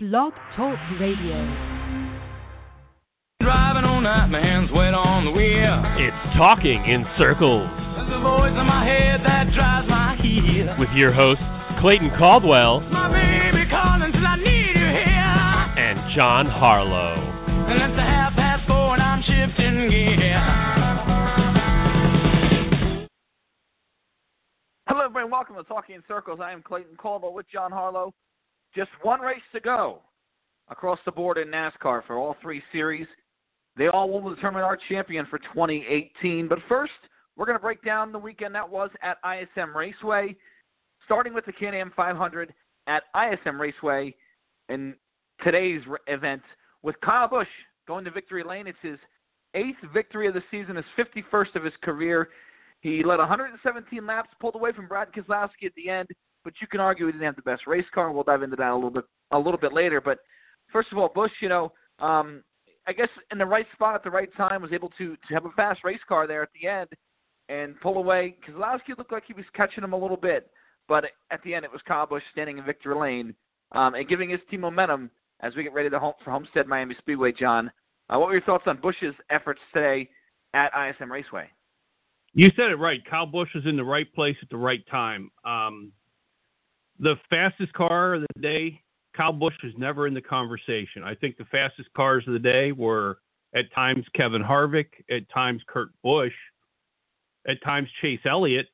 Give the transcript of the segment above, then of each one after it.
Blog Talk Radio. Driving all night, my hands wet on the wheel. It's Talking in Circles There's a voice in my head that drives my heel. with your hosts, Clayton Caldwell My baby calling till I need you here. and John Harlow. And it's a half past four and I'm shifting gear. Hello, everybody. Welcome to Talking in Circles. I am Clayton Caldwell with John Harlow. Just one race to go across the board in NASCAR for all three series. They all will determine our champion for 2018. But first, we're going to break down the weekend that was at ISM Raceway, starting with the Can-Am 500 at ISM Raceway in today's event with Kyle Busch going to victory lane. It's his eighth victory of the season, his 51st of his career. He led 117 laps, pulled away from Brad Keselowski at the end, but you can argue he didn't have the best race car. We'll dive into that a little bit a little bit later. But first of all, Busch, you know, um, I guess in the right spot at the right time, was able to to have a fast race car there at the end and pull away. Because Keselowski looked like he was catching him a little bit, but at the end it was Kyle Busch standing in victory lane um, and giving his team momentum as we get ready to home for Homestead Miami Speedway. John, uh, what were your thoughts on Busch's efforts today at ISM Raceway? You said it right. Kyle Busch was in the right place at the right time. Um, the fastest car of the day, Kyle Busch was never in the conversation. I think the fastest cars of the day were at times Kevin Harvick, at times Kurt Busch, at times Chase Elliott,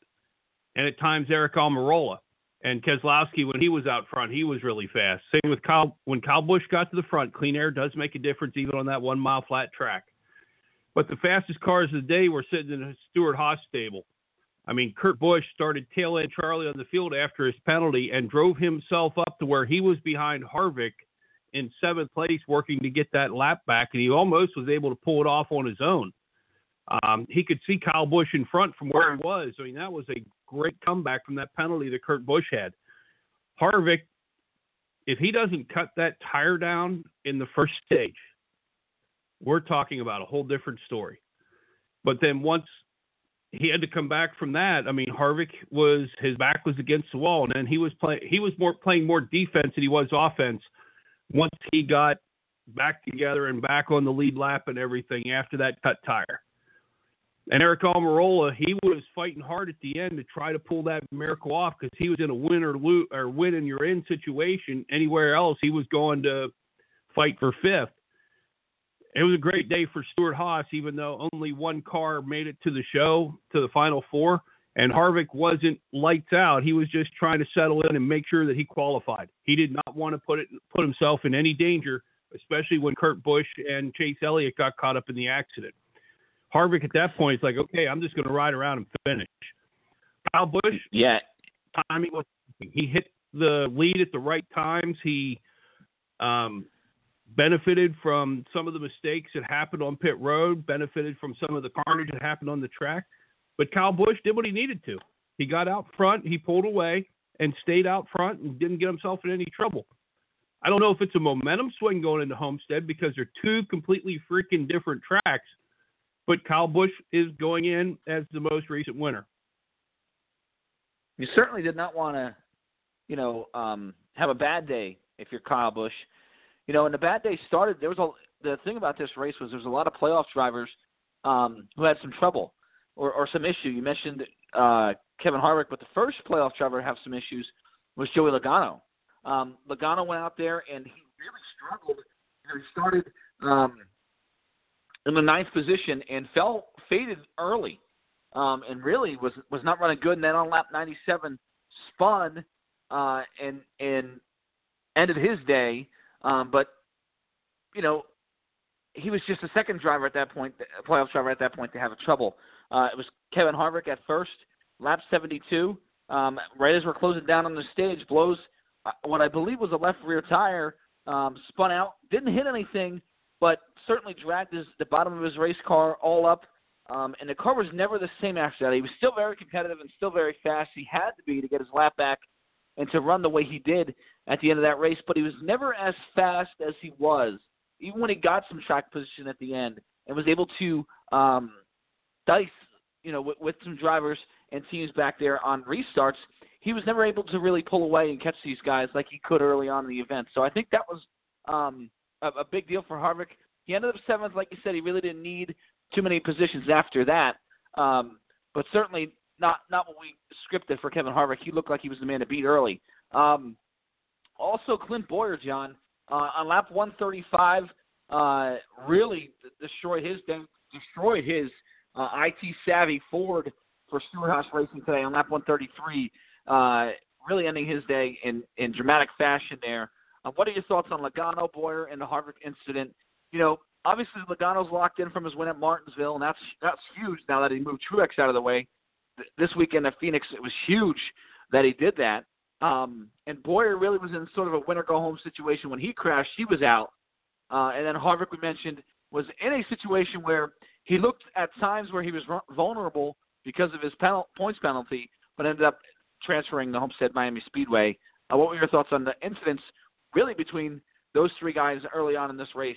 and at times Eric Almirola. And Keselowski, when he was out front, he was really fast. Same with Kyle. When Kyle Busch got to the front, clean air does make a difference even on that one mile flat track. But the fastest cars of the day were sitting in a Stewart-Haas stable. I mean, Kurt Busch started tail end Charlie on the field after his penalty and drove himself up to where he was behind Harvick in seventh place, working to get that lap back, and he almost was able to pull it off on his own. Um, he could see Kyle Busch in front from where he was. I mean, that was a great comeback from that penalty that Kurt Busch had. Harvick, if he doesn't cut that tire down in the first stage, we're talking about a whole different story. But then once he had to come back from that, I mean, Harvick was his back was against the wall, and then he was playing. He was more playing more defense than he was offense. Once he got back together and back on the lead lap and everything after that cut tire. And Eric Almirola, he was fighting hard at the end to try to pull that miracle off because he was in a win or lose or win and you're in situation. Anywhere else, he was going to fight for fifth. It was a great day for Stewart-Haas, even though only one car made it to the show, to the final four. And Harvick wasn't lights out. He was just trying to settle in and make sure that he qualified. He did not want to put it put himself in any danger, especially when Kurt Busch and Chase Elliott got caught up in the accident. Harvick at that point is like, okay, I'm just going to ride around and finish. Kyle Busch, Yeah, timing was he hit the lead at the right times. He um, benefited from some of the mistakes that happened on pit road, benefited from some of the carnage that happened on the track. But Kyle Busch did what he needed to. He got out front, he pulled away, and stayed out front and didn't get himself in any trouble. I don't know if it's a momentum swing going into Homestead because they're two completely freaking different tracks, but Kyle Busch is going in as the most recent winner. you certainly did not want to, you know, um, have a bad day if you're Kyle Busch. You know, when the bad day started, there was a the thing about this race was there was a lot of playoff drivers um, who had some trouble or, or some issue. You mentioned uh, Kevin Harvick, but the first playoff driver to have some issues was Joey Logano. Um, Logano went out there and he really struggled. You know, he started um, in the ninth position and fell faded early, um, and really was was not running good. And then on lap 97, spun uh, and and ended his day. Um, but you know, he was just a second driver at that point, playoff driver at that point to have a trouble. Uh, it was Kevin Harvick at first, lap 72. Um, right as we're closing down on the stage, blows uh, what I believe was a left rear tire, um, spun out, didn't hit anything, but certainly dragged his, the bottom of his race car all up. Um, and the car was never the same after that. He was still very competitive and still very fast. He had to be to get his lap back and to run the way he did at the end of that race, but he was never as fast as he was, even when he got some track position at the end and was able to um, dice, you know, with, with some drivers and teams back there on restarts. He was never able to really pull away and catch these guys like he could early on in the event. So I think that was um, a, a big deal for Harvick. He ended up seventh, like you said. He really didn't need too many positions after that, um, but certainly not not what we scripted for Kevin Harvick. He looked like he was the man to beat early. Um, also, Clint Bowyer, John, uh, on lap 135, uh, really destroyed his destroyed his uh, IT savvy Ford for Stewart-Haas Racing today on lap 133. Uh, really ending his day in in dramatic fashion there. Uh, what are your thoughts on Logano, Bowyer, and the Harvick incident? You know, obviously Logano's locked in from his win at Martinsville, and that's that's huge now that he moved Truex out of the way. This weekend at Phoenix, it was huge that he did that. Um, and Bowyer really was in sort of a winner go home situation when he crashed. He was out, uh, and then Harvick we mentioned was in a situation where he looked at times where he was vulnerable because of his penal- points penalty, but ended up transferring the Homestead Miami Speedway. Uh, what were your thoughts on the incidents really between those three guys early on in this race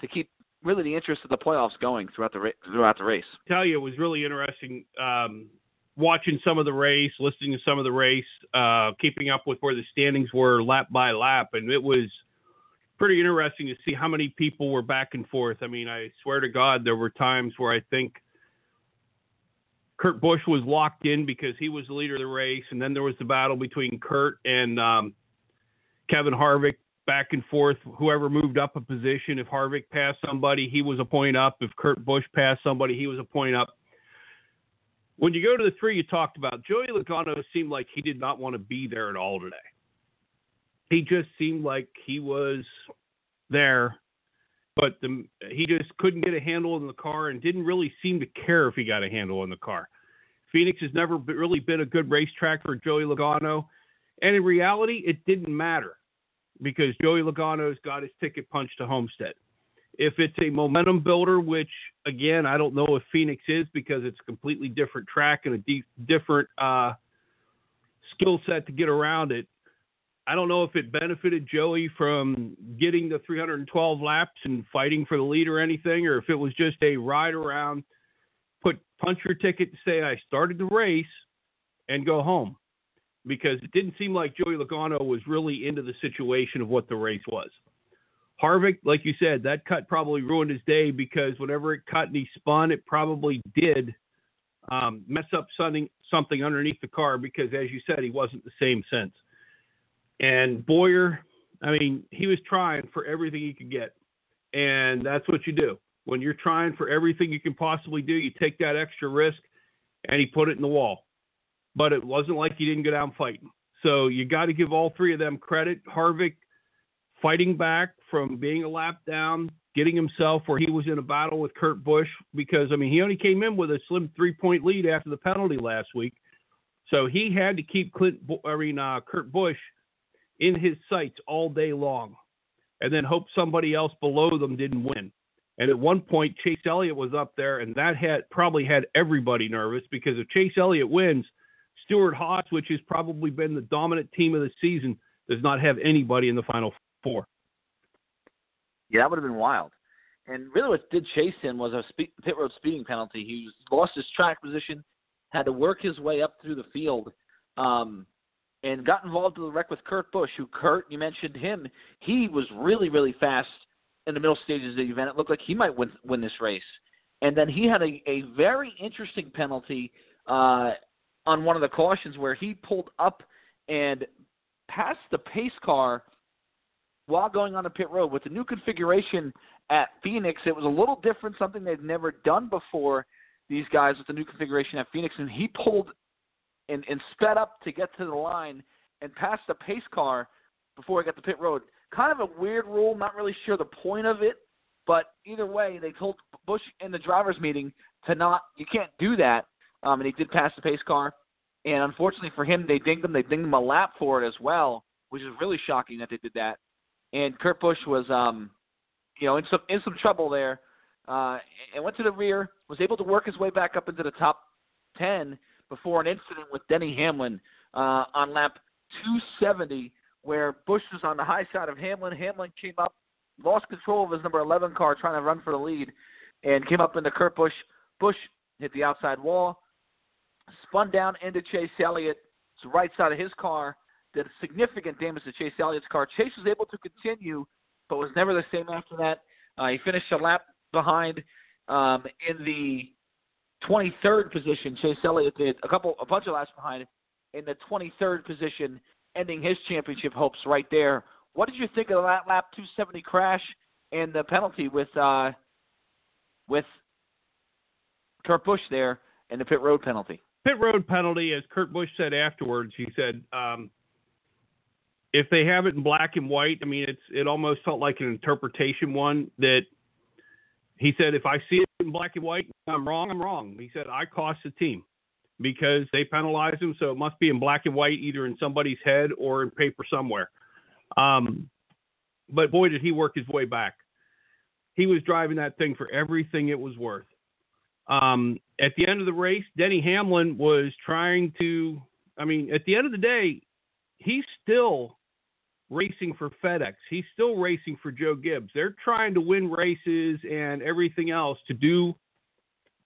to keep really the interest of the playoffs going throughout the ra- throughout the race? I tell you, it was really interesting um, watching some of the race, listening to some of the race, uh, keeping up with where the standings were lap by lap, and it was pretty interesting to see how many people were back and forth. I mean, I swear to God, there were times where I think Kurt Busch was locked in because he was the leader of the race, and then there was the battle between Kurt and um, Kevin Harvick back and forth. Whoever moved up a position, if Harvick passed somebody, he was a point up. If Kurt Busch passed somebody, he was a point up. When you go to the three you talked about, Joey Logano seemed like he did not want to be there at all today. He just seemed like he was there, but the, he just couldn't get a handle in the car and didn't really seem to care if he got a handle in the car. Phoenix has never really been a good racetrack for Joey Logano. And in reality, it didn't matter because Joey Logano's got his ticket punched to Homestead. If it's a momentum builder, which again I don't know if Phoenix is because it's a completely different track and a deep, different uh, skill set to get around it. I don't know if it benefited Joey from getting the 312 laps and fighting for the lead or anything, or if it was just a ride around, put punch your ticket to say I started the race and go home because it didn't seem like Joey Logano was really into the situation of what the race was. Harvick, like you said, that cut probably ruined his day because whenever it cut and he spun, it probably did um, mess up something something underneath the car because, as you said, he wasn't the same sense. And Bowyer, I mean, he was trying for everything he could get, and that's what you do when you're trying for everything you can possibly do. You take that extra risk, and he put it in the wall but it wasn't like he didn't go down fighting. So you got to give all three of them credit. Harvick fighting back from being a lap down, getting himself where he was in a battle with Kurt Busch because I mean he only came in with a slim three point lead after the penalty last week, so he had to keep Clint I mean uh, Kurt Busch in his sights all day long, and then hope somebody else below them didn't win. And at one point Chase Elliott was up there, and that had probably had everybody nervous because if Chase Elliott wins Stewart-Haas, which has probably been the dominant team of the season, does not have anybody in the final four. Yeah, that would have been wild. And really, what did chase him was a speed, pit road speeding penalty. He was, lost his track position, had to work his way up through the field, um, and got involved in the wreck with Kurt Busch. Who Kurt, you mentioned him. He was really, really fast in the middle stages of the event. It looked like he might win win this race. And then he had a, a very interesting penalty uh, on one of the cautions where he pulled up and passed the pace car while going on the pit road. With the new configuration at Phoenix, it was a little different, something they've never done before. These guys with the new configuration at Phoenix, and he pulled and, and sped up to get to the line and passed the pace car before he got to pit road. Kind of a weird rule, not really sure the point of it, but either way, they told Busch in the drivers' meeting to not, you can't do that um, and he did pass the pace car. And unfortunately for him, they dinged him. They dinged him a lap for it as well, which is really shocking that they did that. And Kurt Busch was, um, you know, in some in some trouble there, uh, and went to the rear. Was able to work his way back up into the top ten before an incident with Denny Hamlin uh, on lap 270, where Busch was on the high side of Hamlin. Hamlin came up, lost control of his number 11 car, trying to run for the lead, and came up into Kurt Busch. Busch hit the outside wall, spun down into Chase Elliott's right side of his car, did significant damage to Chase Elliott's car. Chase was able to continue, but was never the same after that. Uh, he finished a lap behind um, in the 23rd position. Chase Elliott did a couple, a bunch of laps behind in the 23rd position, ending his championship hopes right there. What did you think of that lap 270 crash and the penalty with uh, with Kurt Busch there and the pit road penalty? Pit road penalty, as Kurt Busch said afterwards, he said, um, if they have it in black and white, I mean, it's it almost felt like an interpretation one that he said, if I see it in black and white, I'm wrong, I'm wrong. He said, I cost the team because they penalized him, so it must be in black and white, either in somebody's head or in paper somewhere. Um, but boy, did he work his way back. He was driving that thing for everything it was worth. Um, at the end of the race, Denny Hamlin was trying to. I mean, at the end of the day, he's still racing for FedEx. He's still racing for Joe Gibbs. They're trying to win races and everything else to do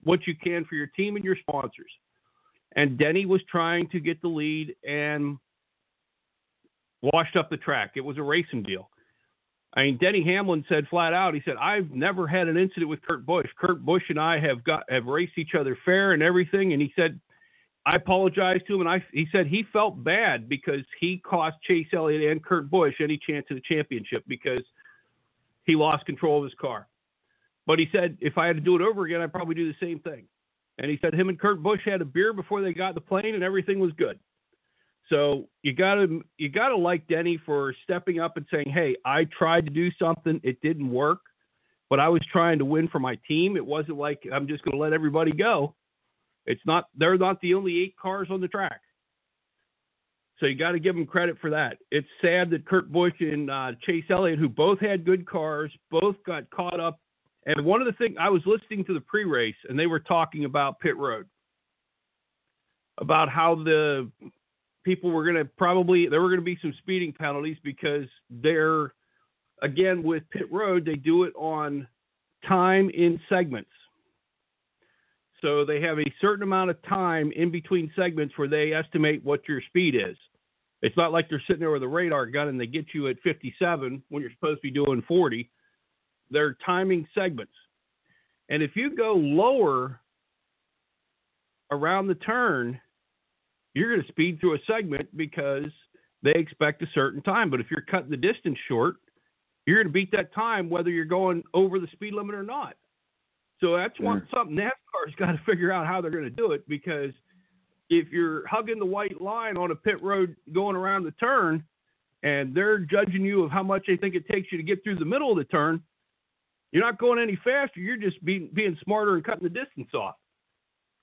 what you can for your team and your sponsors. And Denny was trying to get the lead and washed up the track. It was a racing deal. I mean, Denny Hamlin said flat out, he said, I've never had an incident with Kurt Busch. Kurt Busch and I have got have raced each other fair and everything. And he said, I apologized to him, and I he said he felt bad because he cost Chase Elliott and Kurt Busch any chance of the championship because he lost control of his car. But he said if I had to do it over again, I'd probably do the same thing. And he said him and Kurt Busch had a beer before they got the plane, and everything was good. So you gotta you gotta like Denny for stepping up and saying, "Hey, I tried to do something, it didn't work, but I was trying to win for my team. It wasn't like I'm just going to let everybody go. It's not they're not the only eight cars on the track. So you got to give them credit for that. It's sad that Kurt Busch and uh, Chase Elliott, who both had good cars, both got caught up. And one of the things I was listening to the pre-race, and they were talking about pit road, about how the people were going to probably there were going to be some speeding penalties because they're again with pit road they do it on time in segments so they have a certain amount of time in between segments where they estimate what your speed is it's not like they're sitting there with a radar gun and they get you at 57 when you're supposed to be doing 40 they're timing segments and if you go lower around the turn you're going to speed through a segment because they expect a certain time. But if you're cutting the distance short, you're going to beat that time whether you're going over the speed limit or not. So that's one something NASCAR's got to figure out how they're going to do it because if you're hugging the white line on a pit road going around the turn and they're judging you of how much they think it takes you to get through the middle of the turn, you're not going any faster. You're just being being smarter and cutting the distance off.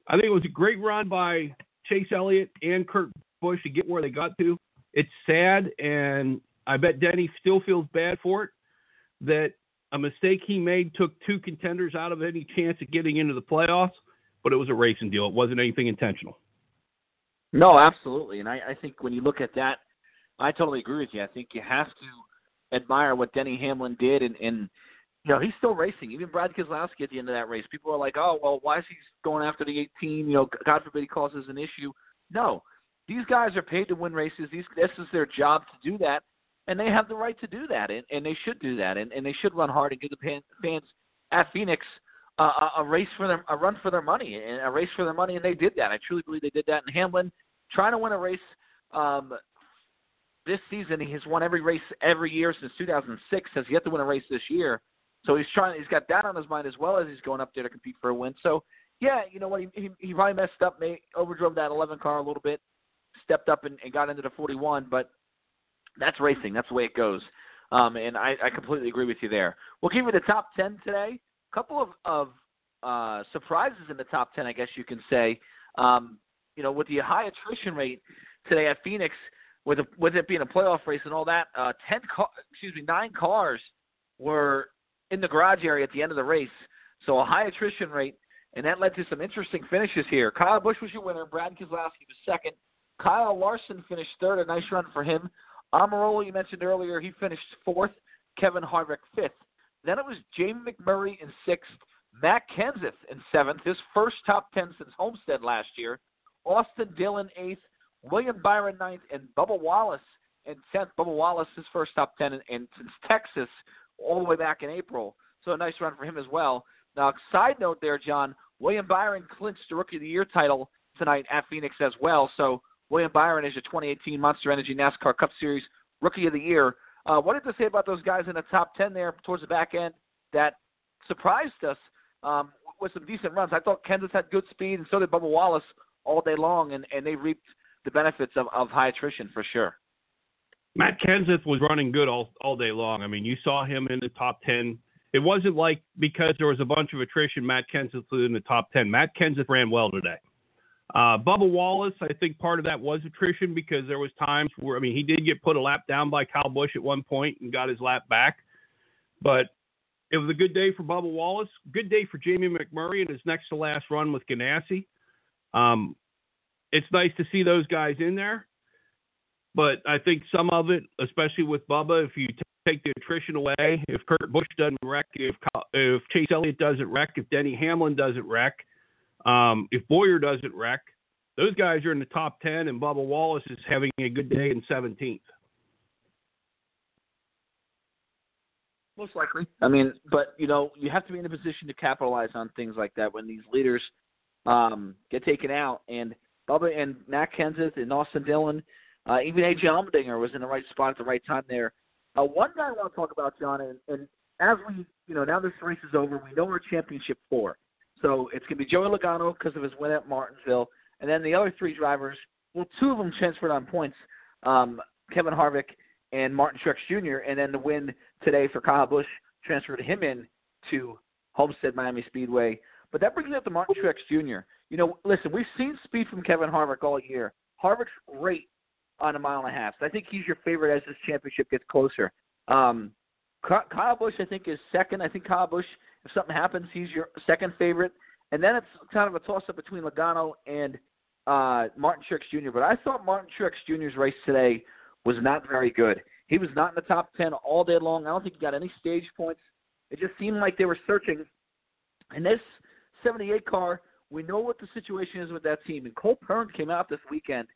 I think it was a great run by Chase Elliott and Kurt Busch to get where they got to. It's sad, and I bet Denny still feels bad for it that a mistake he made took two contenders out of any chance of getting into the playoffs, but it was a racing deal. It wasn't anything intentional. No, absolutely. And I, I think when you look at that, I totally agree with you. I think you have to admire what Denny Hamlin did and, and you know, he's still racing. Even Brad Keselowski at the end of that race, people are like, "Oh, well, why is he going after the 18? You know, God forbid he causes an issue." No, these guys are paid to win races. These this is their job to do that, and they have the right to do that, and, and they should do that, and, and they should run hard and give the fans at Phoenix uh, a race for their a run for their money, and a race for their money, and they did that. I truly believe they did that. And Hamlin trying to win a race um, this season, he has won every race every year since 2006. Has yet to win a race this year so he's trying. He's got that on his mind as well as he's going up there to compete for a win. So yeah, you know what? He he, he probably messed up, may overdrove that 11 car a little bit, stepped up and, and got into the 41. But that's racing. That's the way it goes. Um, and I, I completely agree with you there. We'll give you the top 10 today. A couple of, of uh, surprises in the top 10, I guess you can say. Um, you know, with the high attrition rate today at Phoenix, with a, with it being a playoff race and all that, uh, 10 car, excuse me, nine cars were in the garage area at the end of the race. So a high attrition rate, and that led to some interesting finishes here. Kyle Busch was your winner. Brad Keselowski was second. Kyle Larson finished third. A nice run for him. Almirola, you mentioned earlier, he finished fourth. Kevin Harvick fifth. Then it was Jamie McMurray in sixth. Matt Kenseth in seventh, his first top ten since Homestead last year. Austin Dillon eighth. William Byron ninth, and Bubba Wallace in tenth. Bubba Wallace his first top ten, and, and since Texas all the way back in April. So a nice run for him as well. Now, side note there, John, William Byron clinched the Rookie of the Year title tonight at Phoenix as well. So William Byron is your 2018 Monster Energy NASCAR Cup Series Rookie of the Year. Uh, what did you say about those guys in the top 10 there towards the back end that surprised us um, with some decent runs? I thought Kenseth had good speed, and so did Bubba Wallace all day long, and, and they reaped the benefits of, of high attrition for sure. Matt Kenseth was running good all all day long. I mean, you saw him in the top ten. It wasn't like because there was a bunch of attrition, Matt Kenseth was in the top ten. Matt Kenseth ran well today. Uh, Bubba Wallace, I think part of that was attrition because there was times where I mean he did get put a lap down by Kyle Busch at one point and got his lap back, but it was a good day for Bubba Wallace. Good day for Jamie McMurray in his next to last run with Ganassi. Um, it's nice to see those guys in there. But I think some of it, especially with Bubba, if you t- take the attrition away, if Kurt Busch doesn't wreck, if if Chase Elliott doesn't wreck, if Denny Hamlin doesn't wreck, um, if Bowyer doesn't wreck, those guys are in the top ten, and Bubba Wallace is having a good day in 17th. Most likely. I mean, but you know, you have to be in a position to capitalize on things like that when these leaders um, get taken out. And Bubba and Matt Kenseth and Austin Dillon, uh, even AJ Allmendinger was in the right spot at the right time there. Uh, one guy I want to talk about, John, and, and as we, you know, now this race is over, we know we're championship four. So it's going to be Joey Logano because of his win at Martinsville. And then the other three drivers, well, two of them transferred on points um, Kevin Harvick and Martin Truex Jr. And then the win today for Kyle Busch transferred him in to Homestead Miami Speedway. But that brings me up to Martin Truex Jr. You know, listen, we've seen speed from Kevin Harvick all year. Harvick's great on a mile and a half. So I think he's your favorite as this championship gets closer. Um, Kyle Busch, I think, is second. I think Kyle Busch, if something happens, he's your second favorite. And then it's kind of a toss up between Logano and uh, Martin Truex Jr. But I thought Martin Truex Jr.'s race today was not very good. He was not in the top 10 all day long. I don't think he got any stage points. It just seemed like they were searching. And this 78 car, we know what the situation is with that team. And Cole Pearn came out this weekend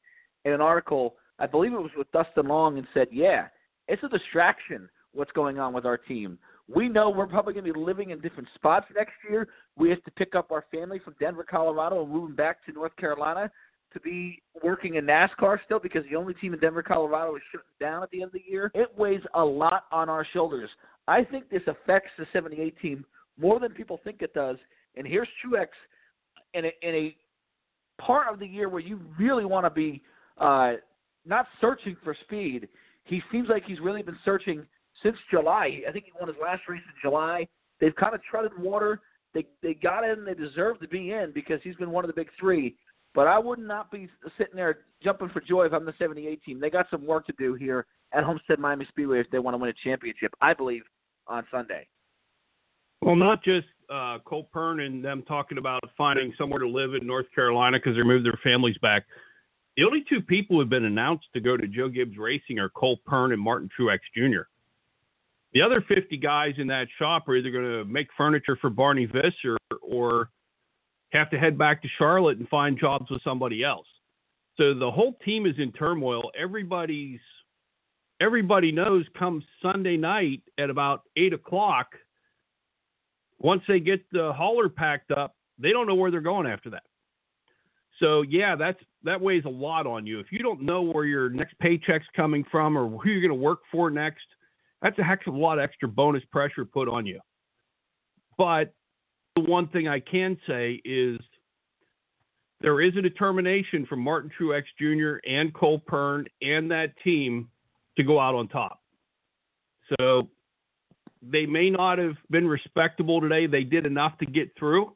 in an article, I believe it was with Dustin Long, and said, yeah, it's a distraction what's going on with our team. We know we're probably going to be living in different spots next year. We have to pick up our family from Denver, Colorado, and moving back to North Carolina to be working in NASCAR still because the only team in Denver, Colorado is shutting down at the end of the year. It weighs a lot on our shoulders. I think this affects the 78 team more than people think it does. And here's Truex in a, in a part of the year where you really want to be uh, not searching for speed. He seems like he's really been searching since July. I think he won his last race in July. They've kind of treaded water. They they got in. They deserve to be in because he's been one of the big three. But I would not be sitting there jumping for joy if I'm the 78 team. They got some work to do here at Homestead Miami Speedway if they want to win a championship. I believe on Sunday. Well, not just uh, Cole Pearn and them talking about finding somewhere to live in North Carolina because they moved their families back. The only two people who have been announced to go to Joe Gibbs Racing are Cole Pearn and Martin Truex Jr. The other 50 guys in that shop are either going to make furniture for Barney Visser or have to head back to Charlotte and find jobs with somebody else. So the whole team is in turmoil. Everybody's everybody knows come Sunday night at about eight o'clock. Once they get the hauler packed up, they don't know where they're going after that. So yeah, that's that weighs a lot on you. If you don't know where your next paycheck's coming from or who you're going to work for next, that's a heck of a lot of extra bonus pressure put on you. But the one thing I can say is there is a determination from Martin Truex Jr. and Cole Pearn and that team to go out on top. So they may not have been respectable today. They did enough to get through.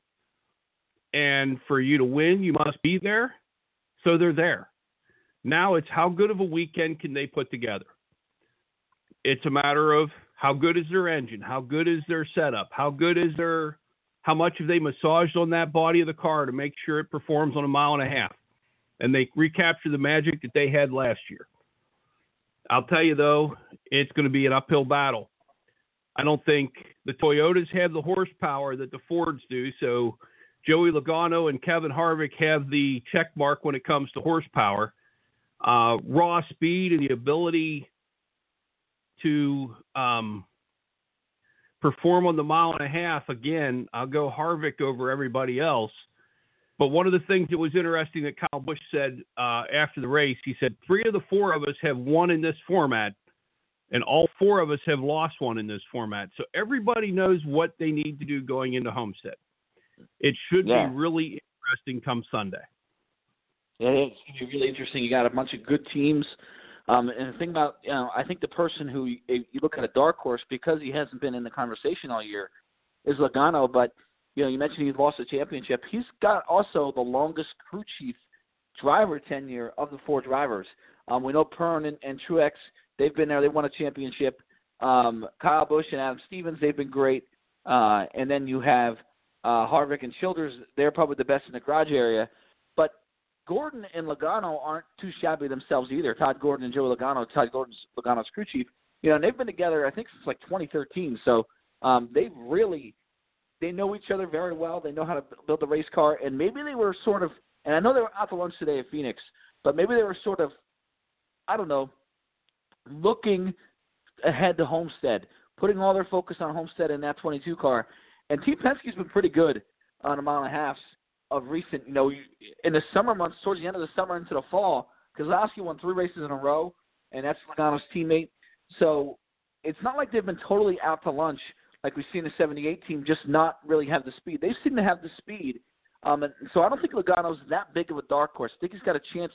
And for you to win, you must be there. So they're there. Now it's how good of a weekend can they put together? It's a matter of how good is their engine? How good is their setup? How good is their how much have they massaged on that body of the car to make sure it performs on a mile and a half? And they recapture the magic that they had last year. I'll tell you though, it's going to be an uphill battle. I don't think the Toyotas have the horsepower that the Fords do. So Joey Logano and Kevin Harvick have the check mark when it comes to horsepower. Uh, raw speed and the ability to um, perform on the mile and a half, again, I'll go Harvick over everybody else. But one of the things that was interesting that Kyle Busch said uh, after the race, he said, three of the four of us have won in this format, and all four of us have lost one in this format. So everybody knows what they need to do going into Homestead. It should Yeah. be really interesting come Sunday. Yeah, it's going to be really interesting. You got a bunch of good teams. Um, and the thing about, you know, I think the person who you, look at a dark horse because he hasn't been in the conversation all year is Logano. But you know, you mentioned he lost the championship. He's got also the longest crew chief driver tenure of the four drivers. Um, we know Pearn and, and Truex, they've been there. They won a championship. Um, Kyle Busch and Adam Stevens, they've been great. Uh, and then you have uh, Harvick and Childers. They're probably the best in the garage area. Gordon and Logano aren't too shabby themselves either. Todd Gordon and Joey Logano. Todd Gordon's Logano's crew chief. You know, and they've been together I think since like 2013. So um, they've really they know each other very well. They know how to build a race car, and maybe they were sort of. And I know they were out to lunch today at Phoenix, but maybe they were sort of, I don't know, looking ahead to Homestead, putting all their focus on Homestead in that 22 car. And Team Penske's been pretty good on a mile and a half of recent. You know, in the summer months, towards the end of the summer into the fall, because Keselowski won three races in a row, and that's Logano's teammate. So it's not like they've been totally out to lunch like we've seen the 78 team just not really have the speed. They seem to have the speed. Um, and so I don't think Logano's that big of a dark horse. I think he's got a chance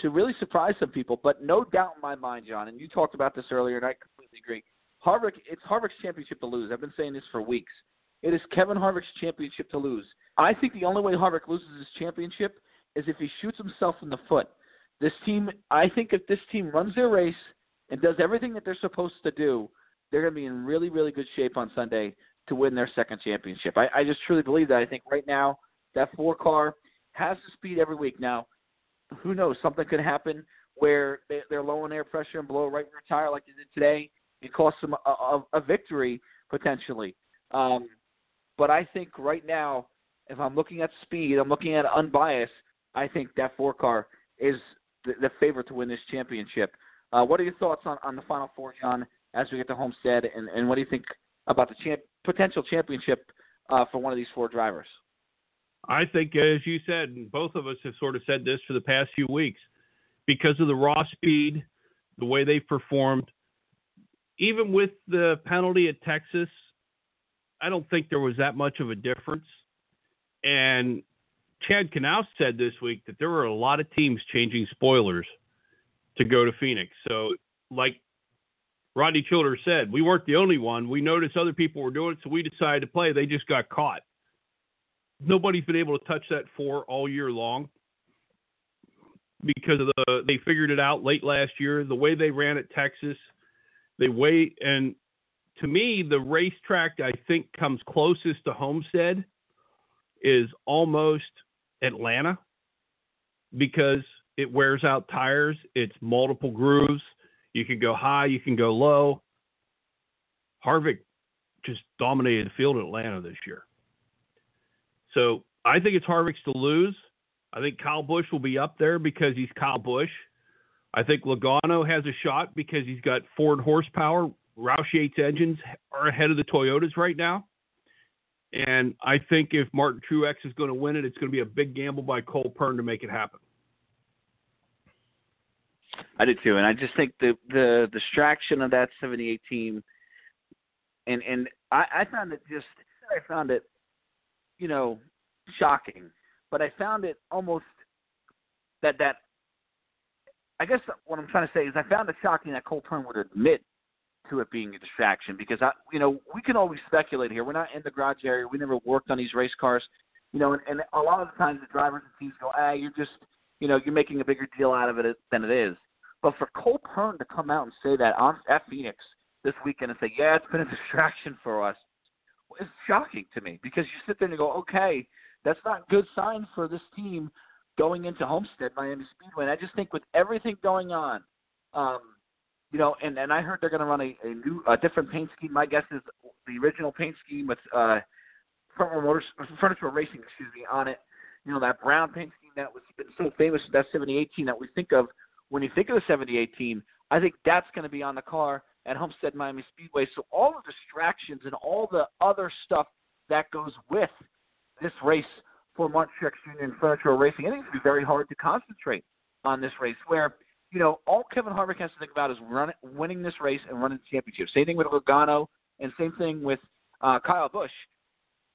to really surprise some people. But no doubt in my mind, John, and you talked about this earlier, and I completely agree. Harvick, it's Harvick's championship to lose. I've been saying this for weeks. It is Kevin Harvick's championship to lose. I think the only way Harvick loses his championship is if he shoots himself in the foot. This team, I think, if this team runs their race and does everything that they're supposed to do, they're going to be in really, really good shape on Sunday to win their second championship. I, I just truly believe that. I think right now that four car has the speed every week. Now, who knows? Something could happen where they, they're low on air pressure and blow right in their tire like they did today. It costs them a, a, a victory potentially. Um, but I think right now, if I'm looking at speed, I'm looking at unbiased. I think that four car is the, the favorite to win this championship. Uh, what are your thoughts on, on the final four, John? as we get to Homestead, and, and what do you think about the champ, potential championship uh, for one of these four drivers? I think, as you said, and both of us have sort of said this for the past few weeks, because of the raw speed, the way they've performed, even with the penalty at Texas, I don't think there was that much of a difference. And Chad Knaus said this week that there were a lot of teams changing spoilers to go to Phoenix. So, like Rodney Childers said, we weren't the only one. We noticed other people were doing it, so we decided to play. They just got caught. Nobody's been able to touch that four all year long because of the they figured it out late last year. The way they ran at Texas, they wait and to me the racetrack I think comes closest to Homestead is almost Atlanta because it wears out tires. It's multiple grooves. You can go high, you can go low. Harvick just dominated the field in Atlanta this year. So I think it's Harvick's to lose. I think Kyle Busch will be up there because he's Kyle Busch. I think Logano has a shot because he's got Ford horsepower. Roush Yates engines are ahead of the Toyotas right now. And I think if Martin Truex is going to win it, it's going to be a big gamble by Cole Pearn to make it happen. I did too, and I just think the the distraction of that '78 team, and and I, I found it just I found it, you know, shocking, but I found it almost that that. I guess what I'm trying to say is I found it shocking that Cole Pearn would admit to it being a distraction because I, you know, we can always speculate here. We're not in the garage area. We never worked on these race cars, you know, and, and a lot of the times the drivers and teams go, "Ah, you're just, you know, you're making a bigger deal out of it than it is." But for Cole Pearn to come out and say that on at Phoenix this weekend and say, "Yeah, it's been a distraction for us," is shocking to me because you sit there and you go, "Okay, that's not a good sign for this team going into Homestead Miami Speedway." And I just think with everything going on, um, you know, and and I heard they're going to run a, a new, a different paint scheme. My guess is the original paint scheme with uh, Front Motors, Furniture Racing, excuse me, on it. You know that brown paint scheme that was been so famous, that 7018 that we think of when you think of the 78 team, I think that's going to be on the car. at Homestead Miami Speedway. So all the distractions and all the other stuff that goes with this race for Martin Truex Jr. and Furniture Racing, I think it's going to be very hard to concentrate on this race where, you know, all Kevin Harvick has to think about is run, winning this race and running the championship. Same thing with Logano and same thing with uh, Kyle Busch.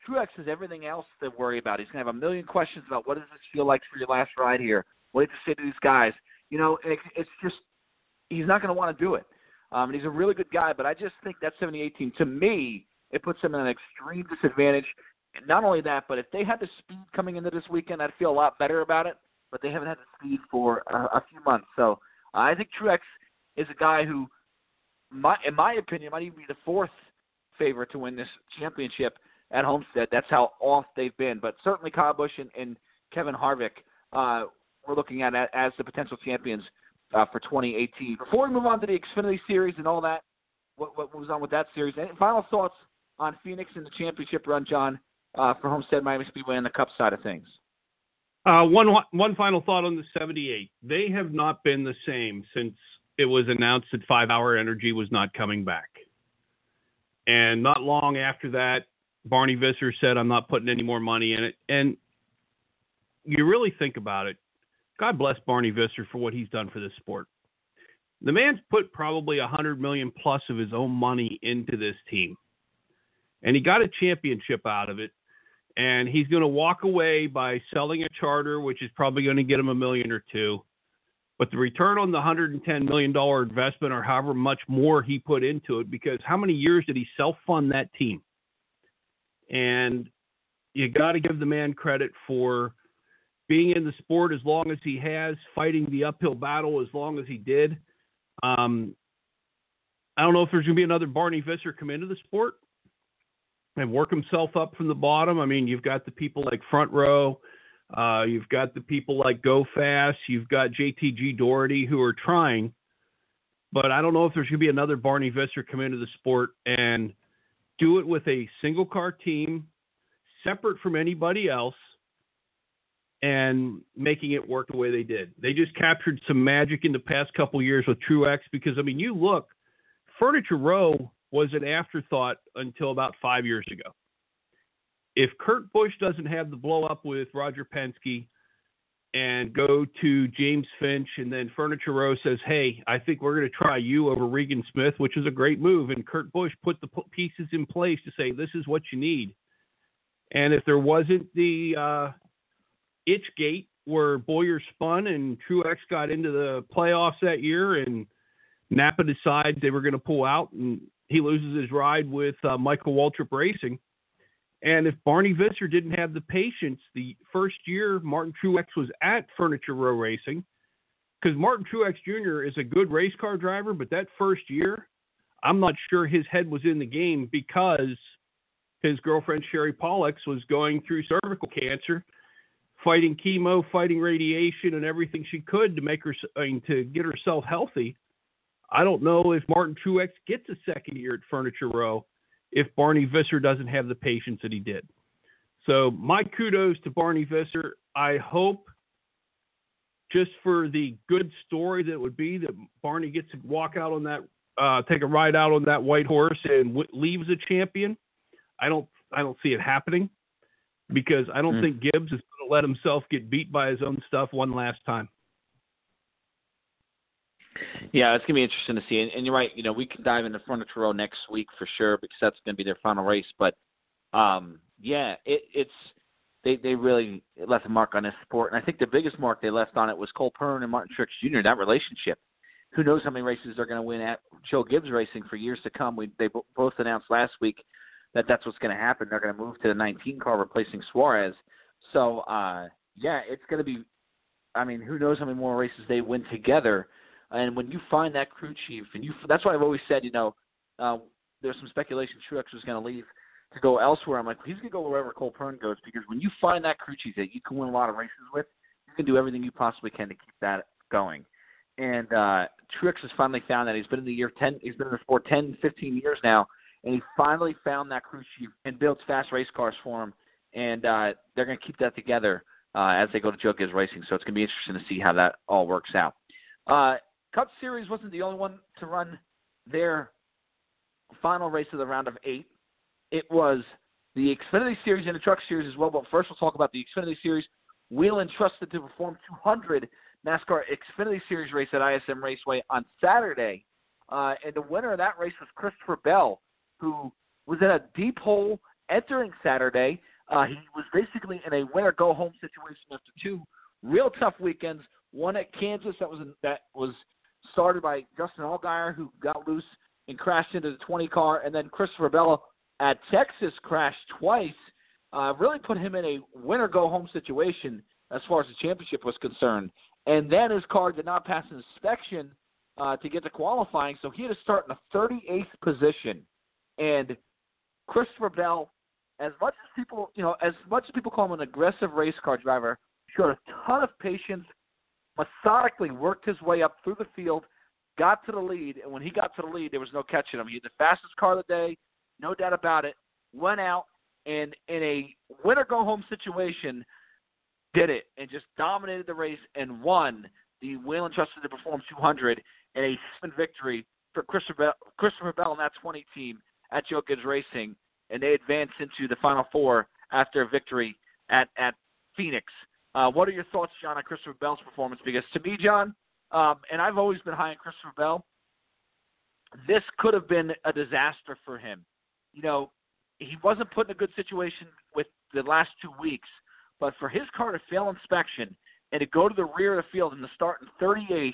Truex has everything else to worry about. He's going to have a million questions about what does this feel like for your last ride here? What did you say to these guys? You know, it, it's just he's not going to want to do it. Um, and he's a really good guy, but I just think that 78 team, to me, it puts him at an extreme disadvantage. And not only that, but if they had the speed coming into this weekend, I'd feel a lot better about it. But they haven't had the speed for a, a few months, so I think Truex is a guy who, my, in my opinion, might even be the fourth favorite to win this championship at Homestead. That's how off they've been. But certainly Kyle Busch and, and Kevin Harvick, uh, we're looking at as the potential champions uh, for 2018. Before we move on to the Xfinity Series and all that, what, what on with that series? Any final thoughts on Phoenix and the championship run, John, uh, for Homestead Miami Speedway and the Cup side of things? Uh, one one final thought on the 78. They have not been the same since it was announced that Five Hour Energy was not coming back. And not long after that, Barney Visser said, I'm not putting any more money in it. And you really think about it, God bless Barney Visser for what he's done for this sport. The man's put probably a hundred million plus of his own money into this team. And he got a championship out of it. And he's going to walk away by selling a charter, which is probably going to get him a million or two. But the return on the $110 million investment, or however much more he put into it, because how many years did he self fund that team? And you got to give the man credit for being in the sport as long as he has, fighting the uphill battle as long as he did. Um, I don't know if there's going to be another Barney Visser come into the sport and work himself up from the bottom. I mean, you've got the people like Front Row, uh, you've got the people like Go Fast, you've got JTG Doherty who are trying, but I don't know if there's going to be another Barney Visser come into the sport and do it with a single car team, separate from anybody else, and making it work the way they did. They just captured some magic in the past couple years with Truex because I mean, you look, Furniture Row was an afterthought until about five years ago. If Kurt Busch doesn't have the blow up with Roger Penske and go to James Finch, and then Furniture Row says, "Hey, I think we're going to try you over Regan Smith," which is a great move, and Kurt Busch put the pieces in place to say, "This is what you need." And if there wasn't the uh, itch gate where Bowyer spun and Truex got into the playoffs that year, and Napa decides they were going to pull out, and he loses his ride with uh, Michael Waltrip Racing. And if Barney Visser didn't have the patience, the first year Martin Truex was at Furniture Row Racing, because Martin Truex Jr. is a good race car driver, but that first year, I'm not sure his head was in the game because his girlfriend Sherry Pollex was going through cervical cancer, fighting chemo, fighting radiation, and everything she could to make her I mean, to get herself healthy. I don't know if Martin Truex gets a second year at Furniture Row if Barney Visser doesn't have the patience that he did. So my kudos to Barney Visser. I hope just for the good story that would be that Barney gets to walk out on that, uh, take a ride out on that white horse and w- leaves a champion. I don't, I don't see it happening because I don't mm. think Gibbs is going to let himself get beat by his own stuff one last time. Yeah, it's gonna be interesting to see. And, and you're right. You know, we can dive into Furniture Row next week for sure because that's gonna be their final race. But um, yeah, it, it's they they really left a mark on this sport, and I think the biggest mark they left on it was Cole Pearn and Martin Truex Jr. That relationship. Who knows how many races they're going to win at Joe Gibbs Racing for years to come? We they both announced last week that that's what's going to happen. They're going to move to the 19 car, replacing Suarez. So uh, yeah, it's going to be. I mean, who knows how many more races they win together? And when you find that crew chief, and you that's why I've always said, you know, uh, there's some speculation Truex was going to leave to go elsewhere. I'm like, he's going to go wherever Cole Pearn goes because when you find that crew chief that you can win a lot of races with, you can do everything you possibly can to keep that going. And uh, Truex has finally found that. He's been in the year 10, he's been in the sport 10, 15 years now, and he finally found that crew chief and builds fast race cars for him. And uh, they're going to keep that together uh, as they go to Joe Gibbs Racing. So it's going to be interesting to see how that all works out. Uh, Cup Series wasn't the only one to run their final race of the round of eight. It was the Xfinity Series and the Truck Series as well. But first, we'll talk about the Xfinity Series. Whelen trusted to perform 200 NASCAR Xfinity Series race at ISM Raceway on Saturday. Uh, and the winner of that race was Christopher Bell, who was in a deep hole entering Saturday. Uh, he was basically in a winner go home situation after two real tough weekends. One at Kansas that was that was started by Justin Allgaier, who got loose and crashed into the 20 car, and then Christopher Bell at Texas crashed twice. Uh, really put him in a winner go home situation as far as the championship was concerned. And then his car did not pass inspection uh, to get to qualifying, so he had to start in the 38th position. And Christopher Bell, as much as people, you know, as much as people call him an aggressive race car driver, showed a ton of patience, methodically worked his way up through the field, got to the lead, and when he got to the lead, there was no catching him. He had the fastest car of the day, no doubt about it. Went out and in a winner go home situation, did it and just dominated the race and won the Whelen Trusted to Perform 200 in a sprint victory for Christopher Bell, Christopher Bell and that 20 team at Joe Gibbs Racing, and they advanced into the Final Four after a victory at at Phoenix. Uh, what are your thoughts, John, on Christopher Bell's performance? Because to me, John, um, and I've always been high on Christopher Bell, this could have been a disaster for him. You know, he wasn't put in a good situation with the last two weeks, but for his car to fail inspection and to go to the rear of the field and to start in 38th,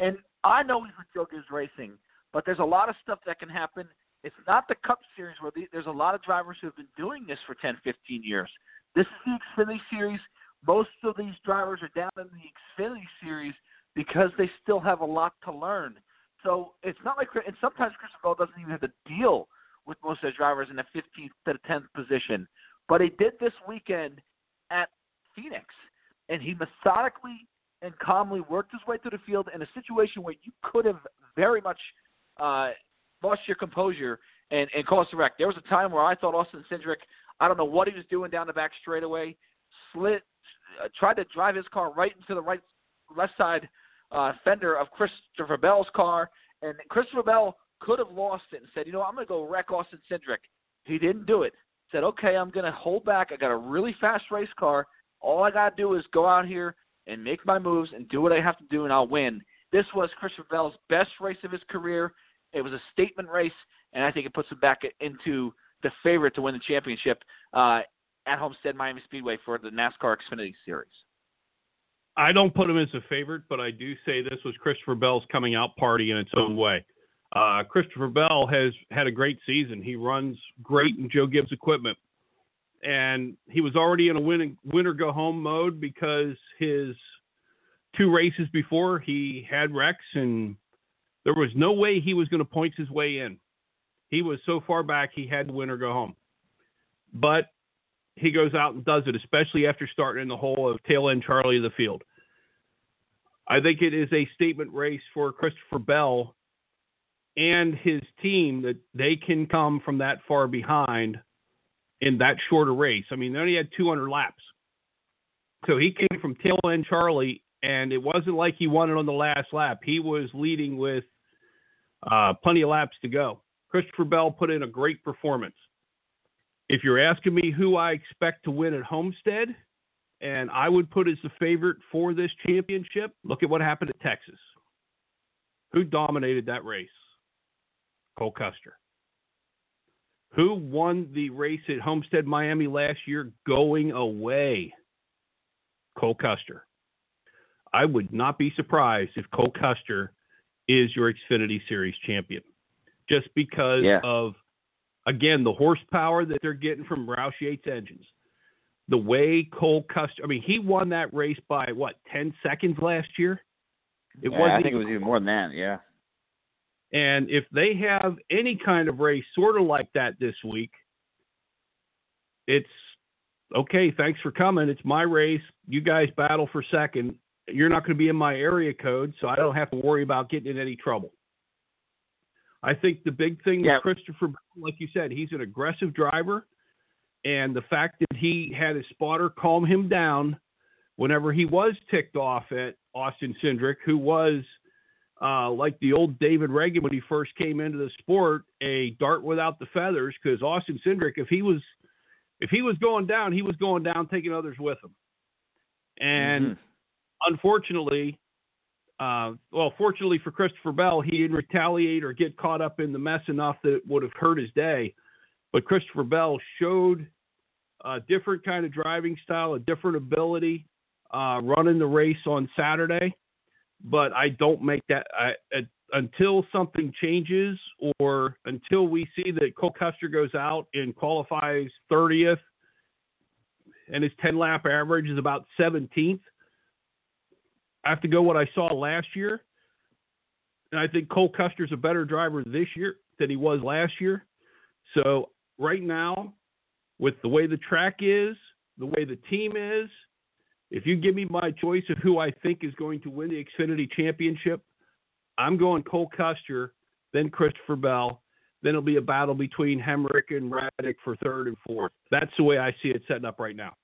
and I know he's with Joe Gibbs Racing, but there's a lot of stuff that can happen. It's not the Cup Series where the, there's a lot of drivers who have been doing this for 10, 15 years. This is the Xfinity Series. Most of these drivers are down in the Xfinity Series because they still have a lot to learn. So it's not like, and sometimes Chris Bell doesn't even have to deal with most of the drivers in the 15th to the 10th position. But he did this weekend at Phoenix, and he methodically and calmly worked his way through the field in a situation where you could have very much uh, lost your composure and, and caused a wreck. There was a time where I thought Austin Cindric, I don't know what he was doing down the back straightaway, slid, uh, tried to drive his car right into the right left side uh, fender of Christopher Bell's car, and Christopher Bell could have lost it and said, you know, I'm going to go wreck Austin Cindric. He didn't do it. Said, okay, I'm going to hold back. I got a really fast race car. All I got to do is go out here and make my moves and do what I have to do, and I'll win. This was Christopher Bell's best race of his career. It was a statement race, and I think it puts him back into the favorite to win the championship uh, at Homestead Miami Speedway for the NASCAR Xfinity Series. I don't put him as a favorite, but I do say this was Christopher Bell's coming out party in its own way. Uh, Christopher Bell has had a great season. He runs great in Joe Gibbs equipment. And he was already in a win, winner go home mode because his two races before he had wrecks and there was no way he was going to point his way in. He was so far back he had to win or go home. But he goes out and does it, especially after starting in the hole of tail end Charlie of the field. I think it is a statement race for Christopher Bell and his team that they can come from that far behind in that shorter race. I mean, they only had 200 laps. So he came from tail end Charlie, and it wasn't like he won it on the last lap. He was leading with uh, plenty of laps to go. Christopher Bell put in a great performance. If you're asking me who I expect to win at Homestead, and I would put as the favorite for this championship, look at what happened at Texas. Who dominated that race? Cole Custer. Who won the race at Homestead, Miami last year going away? Cole Custer. I would not be surprised if Cole Custer is your Xfinity Series champion just because yeah. of, again, the horsepower that they're getting from Roush Yates engines. The way Cole Custer, I mean, he won that race by what, 10 seconds last year? It yeah, I think it was even more than that, yeah. And if they have any kind of race sort of like that this week, it's okay, thanks for coming. It's my race. You guys battle for second. You're not going to be in my area code, so I don't have to worry about getting in any trouble. I think the big thing yeah. with Christopher, like you said, he's an aggressive driver. And the fact that he had his spotter calm him down whenever he was ticked off at Austin Cindric, who was – uh, like the old David Ragan when he first came into the sport, a dart without the feathers. Because Austin Cindric, if he was if he was going down, he was going down, taking others with him. And Mhm. unfortunately, uh, well, fortunately for Christopher Bell, he didn't retaliate or get caught up in the mess enough that it would have hurt his day. But Christopher Bell showed a different kind of driving style, a different ability uh, running the race on Saturday. But I don't make that I, uh, until something changes or until we see that Cole Custer goes out and qualifies 30th and his 10 lap average is about 17th. I have to go what I saw last year. And I think Cole Custer's a better driver this year than he was last year. So right now, with the way the track is, the way the team is, if you give me my choice of who I think is going to win the Xfinity Championship, I'm going Cole Custer, then Christopher Bell. Then it'll be a battle between Hemric and Reddick for third and fourth. That's the way I see it setting up right now.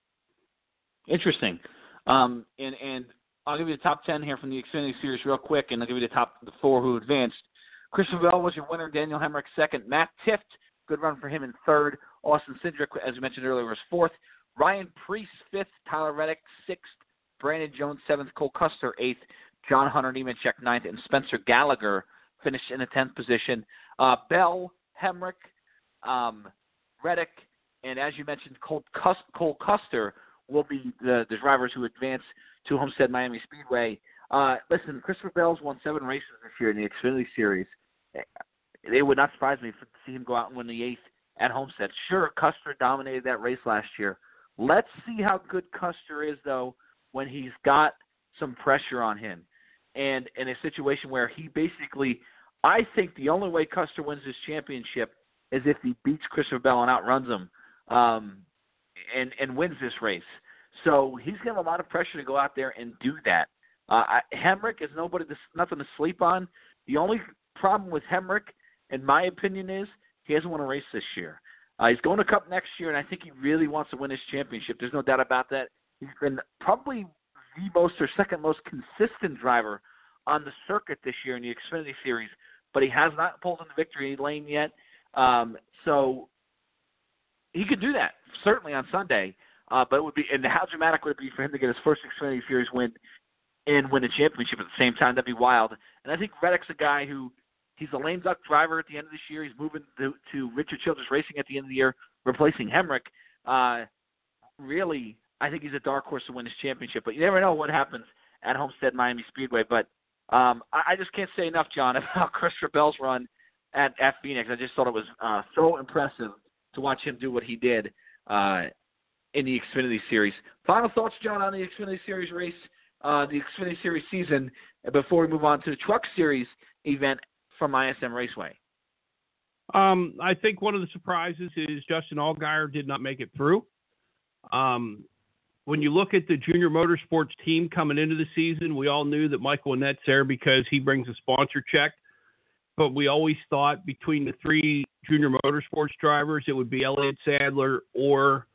Interesting. Um, and and I'll give you the top ten here from the Xfinity Series real quick, and I'll give you the top the four who advanced. Christopher Bell was your winner. Daniel Hemric second. Matt Tifft, good run for him in third. Austin Cindric, as we mentioned earlier, was fourth. Ryan Preece fifth. Tyler Reddick sixth. Brandon Jones seventh. Cole Custer eighth. John Hunter Nemechek ninth, and Spencer Gallagher finished in the tenth position. Uh, Bell, Hemric, um, Reddick, and as you mentioned, Cole, Cus- Cole Custer will be the, the drivers who advance to Homestead Miami Speedway. Uh, listen, Christopher Bell's won seven races this year in the Xfinity Series. It would not surprise me to see him go out and win the eighth at Homestead. Sure, Custer dominated that race last year. Let's see how good Custer is, though, when he's got some pressure on him. And in a situation where he basically, I think the only way Custer wins this championship is if he beats Christopher Bell and outruns him um, and, and wins this race. So he's got a lot of pressure to go out there and do that. Uh, I, Hemric is nobody, to, nothing to sleep on. The only problem with Hemric, in my opinion, is he hasn't won a race this year. Uh, he's going to Cup next year, and I think he really wants to win his championship. There's no doubt about that. He's been probably the most or second most consistent driver on the circuit this year in the Xfinity Series, but he has not pulled in the victory lane yet. Um, so he could do that certainly on Sunday. Uh, but it would be, and how dramatic would it be for him to get his first Xfinity Series win and win a championship at the same time? That'd be wild. And I think Reddick's a guy who he's a lame duck driver at the end of this year. He's moving to, to Richard Childress Racing at the end of the year, replacing Hemric. Uh, really, I think he's a dark horse to win this championship. But you never know what happens at Homestead Miami Speedway. But um, I, I just can't say enough, John, about Christopher Bell's run at, at Phoenix. I just thought it was uh, so impressive to watch him do what he did uh, in the Xfinity Series. Final thoughts, John, on the Xfinity Series race, uh, the Xfinity Series season, before we move on to the Truck Series event from ISM Raceway. Um, I think one of the surprises is Justin Allgaier did not make it through. Um, when you look at the junior motorsports team coming into the season, we all knew that Michael Annett's there because he brings a sponsor check. But we always thought between the three junior motorsports drivers, it would be Elliott Sadler or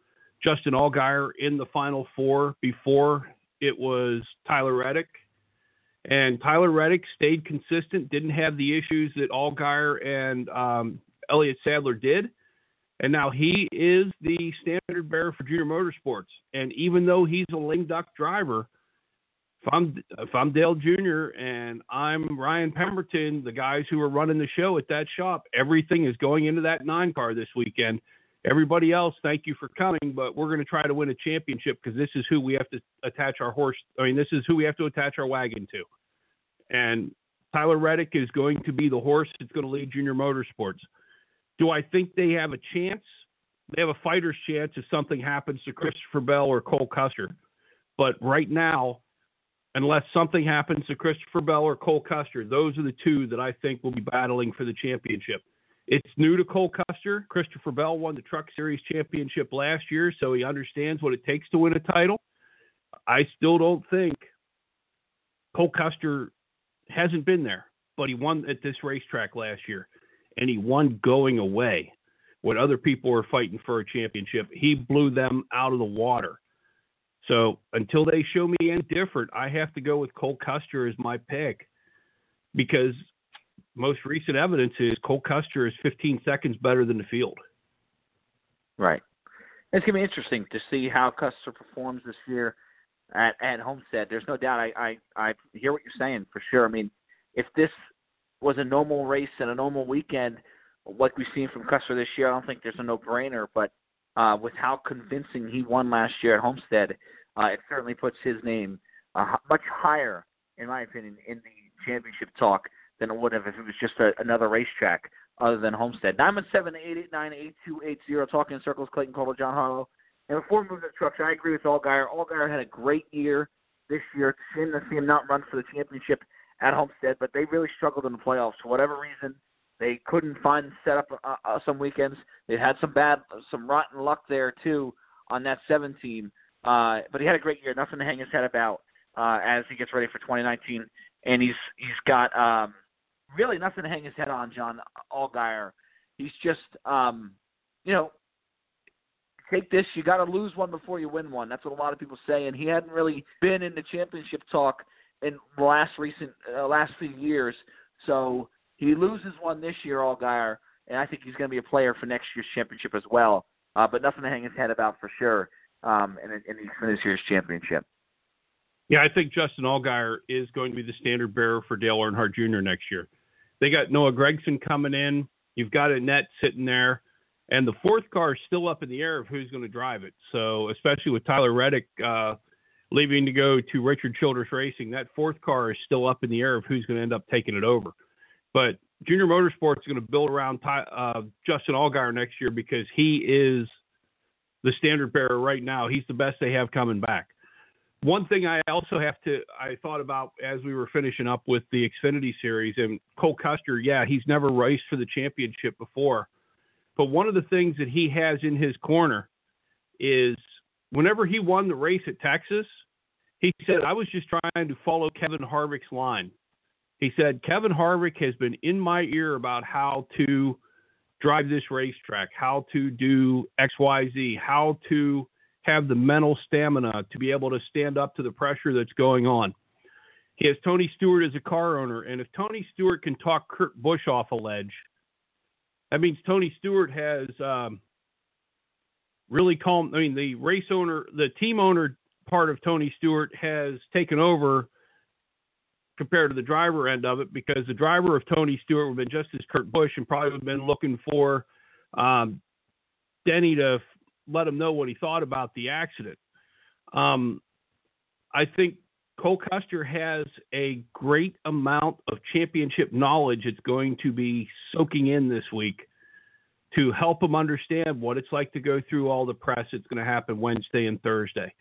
Justin Allgaier in the final four before it was Tyler Reddick. And Tyler Reddick stayed consistent, didn't have the issues that Allgaier and um, Elliott Sadler did. And now he is the standard bearer for junior motorsports. And even though he's a lame duck driver, if I'm if I'm Dale Jr. and I'm Ryan Pemberton, the guys who are running the show at that shop, everything is going into that nine car this weekend. Everybody else, thank you for coming, but we're going to try to win a championship because this is who we have to attach our horse. I mean, this is who we have to attach our wagon to. And Tyler Reddick is going to be the horse that's going to lead junior motorsports. Do I think they have a chance? They have a fighter's chance if something happens to Christopher Bell or Cole Custer. But right now, unless something happens to Christopher Bell or Cole Custer, those are the two that I think will be battling for the championship. It's new to Cole Custer. Christopher Bell won the Truck Series championship last year, so he understands what it takes to win a title. I still don't think Cole Custer hasn't been there, but he won at this racetrack last year, and he won going away when other people were fighting for a championship. He blew them out of the water. So until they show me any different, I have to go with Cole Custer as my pick. because most recent evidence is Cole Custer is 15 seconds better than the field. Right. It's gonna be interesting to see how Custer performs this year at at Homestead. There's no doubt. I I, I hear what you're saying for sure. I mean, if this was a normal race and a normal weekend, like we've seen from Custer this year, I don't think there's a no-brainer. But uh, with how convincing he won last year at Homestead, uh, it certainly puts his name uh, much higher, in my opinion, in the championship talk than it would have if it was just a, another racetrack other than Homestead. Nine one seven eight eight nine eight two eight zero. Talking in circles. Clayton Caldwell, John Harlow. And before we move to trucks, I agree with Allgaier. Allgaier had a great year this year. It's shame to see him not run for the championship at Homestead, but they really struggled in the playoffs for whatever reason. They couldn't find setup uh, uh, some weekends. They had some bad, some rotten luck there too on that seven team. Uh, but he had a great year. Nothing to hang his head about uh, as he gets ready for 2019. And he's he's got um, really nothing to hang his head on, John Allgaier. He's just, um, you know, take this. You got to lose one before you win one. That's what a lot of people say. And he hadn't really been in the championship talk in the last recent uh, last few years. So he loses one this year, Allgaier, and I think he's going to be a player for next year's championship as well. Uh, but nothing to hang his head about for sure um, in, in this year's championship. Yeah, I think Justin Allgaier is going to be the standard bearer for Dale Earnhardt Jr. next year. They got Noah Gragson coming in. You've got Annett sitting there. And the fourth car is still up in the air of who's going to drive it. So, especially with Tyler Reddick uh, leaving to go to Richard Childress Racing, that fourth car is still up in the air of who's going to end up taking it over. But Junior Motorsports is going to build around uh, Justin Allgaier next year because he is the standard bearer right now. He's the best they have coming back. One thing I also have to I thought about as we were finishing up with the Xfinity series and Cole Custer, yeah, he's never raced for the championship before. But one of the things that he has in his corner is whenever he won the race at Texas, he said, I was just trying to follow Kevin Harvick's line. He said, Kevin Harvick has been in my ear about how to drive this racetrack, how to do XYZ, how to have the mental stamina to be able to stand up to the pressure that's going on. He has Tony Stewart as a car owner, and if Tony Stewart can talk Kurt Busch off a ledge, that means Tony Stewart has um, really calm. I mean, the race owner, the team owner part of Tony Stewart has taken over compared to the driver end of it because the driver of Tony Stewart would have been just as Kurt Busch and probably would have been looking for um, Denny to let him know what he thought about the accident. Um, I think Cole Custer has a great amount of championship knowledge it's going to be soaking in this week to help him understand what it's like to go through all the press that's going to happen Wednesday and Thursday,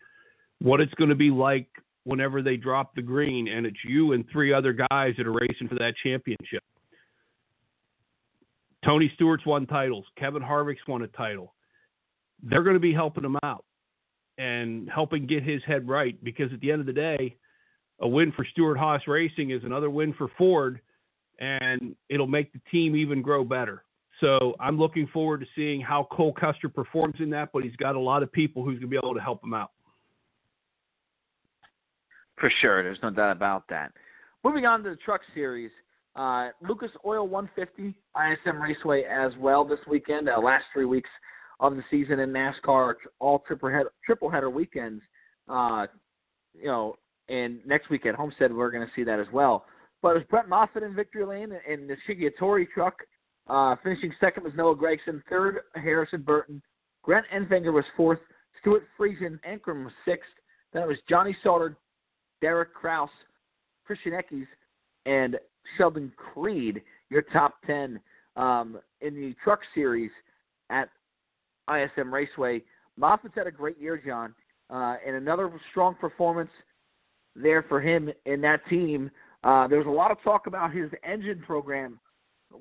what it's going to be like whenever they drop the green and it's you and three other guys that are racing for that championship. Tony Stewart's won titles. Kevin Harvick's won a title they're going to be helping him out and helping get his head right because at the end of the day, a win for Stewart-Haas Racing is another win for Ford, and it'll make the team even grow better. So I'm looking forward to seeing how Cole Custer performs in that, but he's got a lot of people who's going to be able to help him out. For sure, there's no doubt about that. Moving on to the Truck Series, uh, Lucas Oil 150 ISM Raceway as well this weekend. Uh, last three weeks of the season in NASCAR, all triple head, triple header weekends. Uh, you know, and next weekend, at Homestead, we're going to see that as well. But it was Brett Moffitt in victory lane in the Shigetori truck. Uh, finishing second was Noah Gragson. Third, Harrison Burton. Grant Enfinger was fourth. Stewart Friesen Ankrum was sixth. Then it was Johnny Sauter, Derek Kraus, Christian Eckes, and Sheldon Creed, your top 10 um, in the truck series at ISM Raceway. Moffitt's had a great year, John, uh, and another strong performance there for him in that team. Uh, there was a lot of talk about his engine program.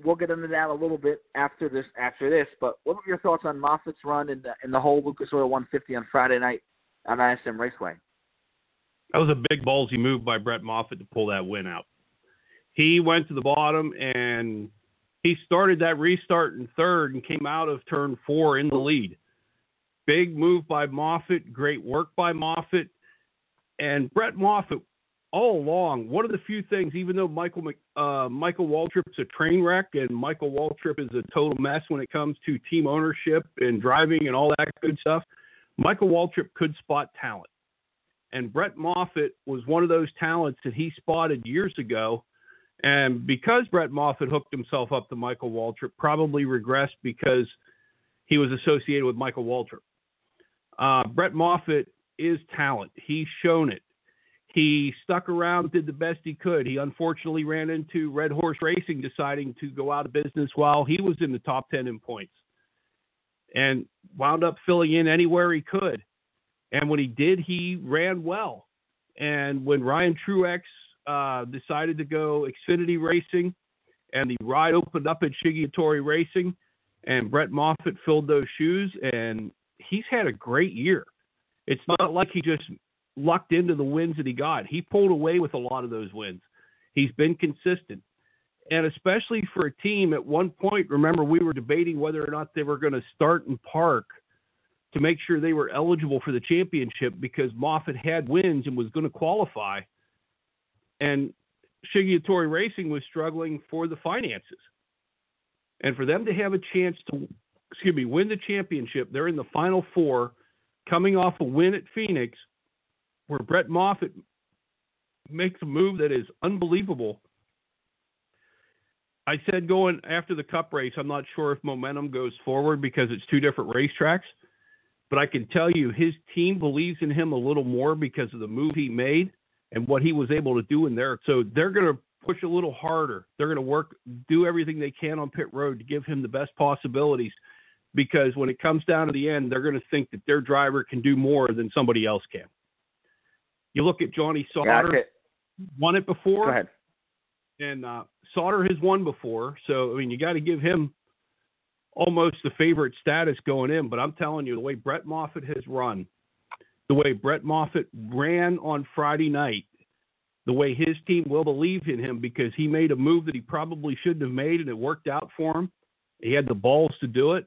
We'll get into that a little bit after this. After this, but what were your thoughts on Moffitt's run in the the whole Lucas Oil 150 on Friday night on ISM Raceway? That was a big ballsy move by Brett Moffitt to pull that win out. He went to the bottom and he started that restart in third and came out of turn four in the lead. Big move by Moffitt, great work by Moffitt. And Brett Moffitt, all along, one of the few things, even though Michael uh, Michael Waltrip's a train wreck and Michael Waltrip is a total mess when it comes to team ownership and driving and all that good stuff, Michael Waltrip could spot talent. And Brett Moffitt was one of those talents that he spotted years ago. And because Brett Moffitt hooked himself up to Michael Waltrip, probably regressed because he was associated with Michael Waltrip. Uh, Brett Moffitt is talent. He's shown it. He stuck around, did the best he could. He unfortunately ran into Red Horse Racing deciding to go out of business while he was in the top 10 in points and wound up filling in anywhere he could. And when he did, he ran well. And when Ryan Truex uh, decided to go Xfinity Racing and the ride opened up at Shigetori Racing, and Brett Moffitt filled those shoes, and he's had a great year. It's not like he just lucked into the wins that he got. He pulled away with a lot of those wins. He's been consistent. And especially for a team at one point, remember, we were debating whether or not they were going to start and park to make sure they were eligible for the championship because Moffitt had wins and was going to qualify. And Shigetori Racing was struggling for the finances. And for them to have a chance to, excuse me, win the championship, they're in the final four, coming off a win at Phoenix – where Brett Moffitt makes a move that is unbelievable. I said going after the cup race, I'm not sure if momentum goes forward because it's two different racetracks, but I can tell you his team believes in him a little more because of the move he made and what he was able to do in there. So they're going to push a little harder. They're going to work, do everything they can on pit road to give him the best possibilities because when it comes down to the end, they're going to think that their driver can do more than somebody else can. You look at Johnny Sauter, yeah, won it before. Go ahead. And uh, Sauter has won before, so I mean, you got to give him almost the favorite status going in. But I'm telling you, the way Brett Moffitt has run, the way Brett Moffitt ran on Friday night, the way his team will believe in him because he made a move that he probably shouldn't have made and it worked out for him. He had the balls to do it.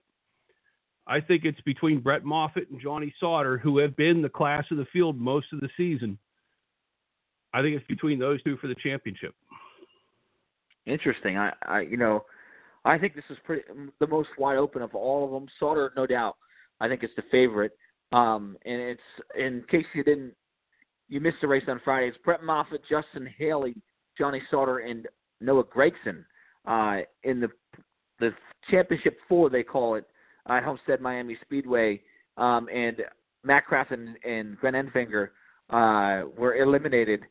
I think it's between Brett Moffitt and Johnny Sauter, who have been the class of the field most of the season. I think it's between those two for the championship. Interesting. I, I you know, I think this is pretty the most wide open of all of them. Sauter, no doubt. I think it's the favorite. Um, and it's in case you didn't, you missed the race on Friday. It's Brett Moffitt, Justin Haley, Johnny Sauter, and Noah Gragson uh, in the the championship four they call it at Homestead Miami Speedway, um, and Matt Craft and, and Glenn Enfinger uh, were eliminated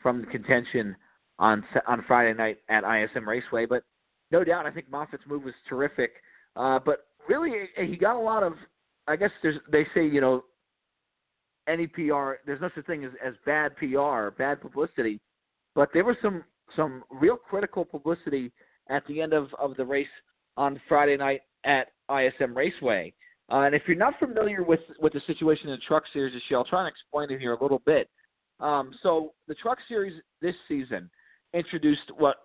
from contention on on Friday night at ISM Raceway. But no doubt, I think Moffitt's move was terrific. Uh, but really, he got a lot of. I guess there's, they say you know, any PR. There's no such thing as, as bad PR, bad publicity. But there was some some real critical publicity at the end of, of the race on Friday night at ISM Raceway. Uh, and if you're not familiar with with the situation in the Truck Series this year, I'll try and explain it here a little bit. Um, so the Truck Series this season introduced what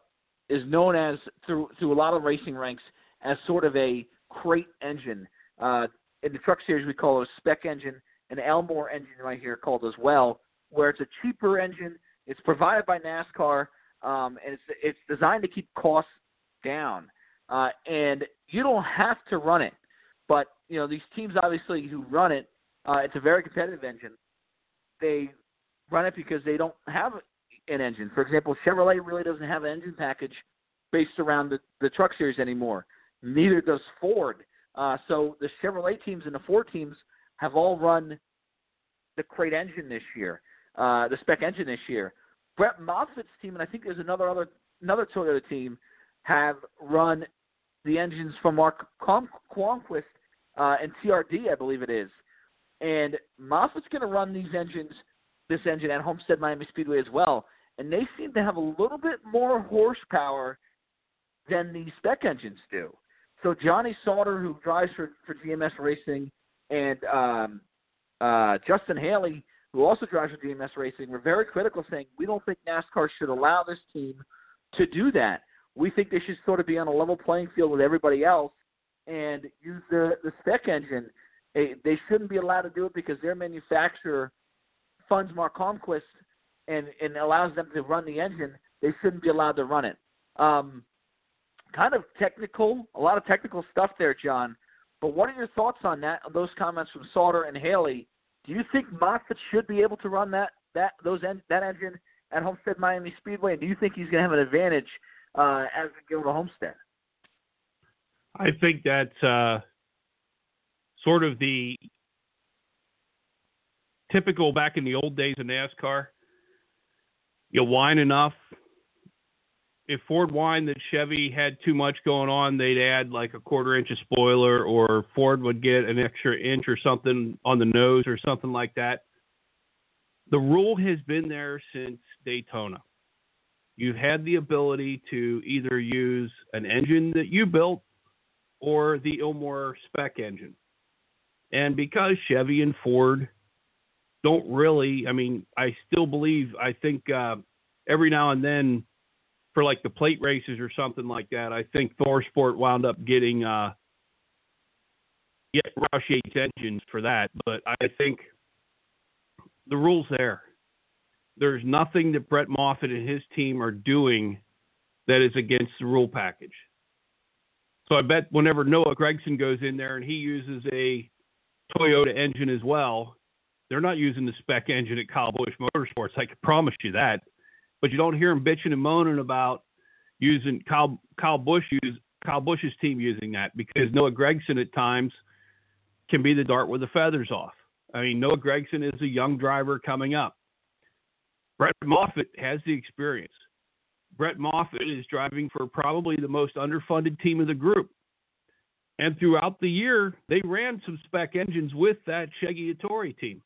is known as through through a lot of racing ranks as sort of a crate engine. Uh, in the Truck Series, we call it a spec engine, an Ilmor engine right here called as well, where it's a cheaper engine. It's provided by NASCAR, um, and it's it's designed to keep costs down. Uh, and you don't have to run it, but you know these teams obviously who run it, uh, it's a very competitive engine. They run it because they don't have an engine. For example, Chevrolet really doesn't have an engine package based around the, the truck series anymore. Neither does Ford. Uh, so the Chevrolet teams and the Ford teams have all run the crate engine this year, uh, the spec engine this year. Brett Moffitt's team, and I think there's another other another Toyota team, have run the engines from Mark Cronquist uh, and TRD, I believe it is. And Moffitt's going to run these engines, this engine at Homestead Miami Speedway as well. And they seem to have a little bit more horsepower than the spec engines do. So Johnny Sauter, who drives for, for GMS Racing, and um, uh, Justin Haley, who also drives for GMS Racing, were very critical, saying we don't think NASCAR should allow this team to do that we think they should sort of be on a level playing field with everybody else and use the the spec engine. They, they shouldn't be allowed to do it because their manufacturer funds Mark Cronquist and and allows them to run the engine, they shouldn't be allowed to run it. Um, kind of technical, a lot of technical stuff there, John. But what are your thoughts on that? On those comments from Sauter and Haley? Do you think Moffitt should be able to run that that those en- that engine at Homestead Miami Speedway? And do you think he's going to have an advantage uh, as we go to Homestead? I think that's uh, sort of the typical back in the old days of NASCAR. You whine enough. If Ford whined that Chevy had too much going on, they'd add like a quarter inch of spoiler, or Ford would get an extra inch or something on the nose or something like that. The rule has been there since Daytona. You've had the ability to either use an engine that you built or the Ilmor spec engine. And because Chevy and Ford don't really, I mean, I still believe, I think uh, every now and then for like the plate races or something like that, I think ThorSport wound up getting uh, yeah, Roush Yates engines for that. But I think the rules there. There's nothing that Brett Moffitt and his team are doing that is against the rule package. So I bet whenever Noah Gragson goes in there and he uses a Toyota engine as well, they're not using the spec engine at Kyle Busch Motorsports. I can promise you that. But you don't hear them bitching and moaning about using Kyle Kyle Busch use Kyle Busch's team using that because Noah Gragson at times can be the dart with the feathers off. I mean, Noah Gragson is a young driver coming up. Brett Moffitt has the experience. Brett Moffitt is driving for probably the most underfunded team of the group. And throughout the year, they ran some spec engines with that Shiggy Hattori team.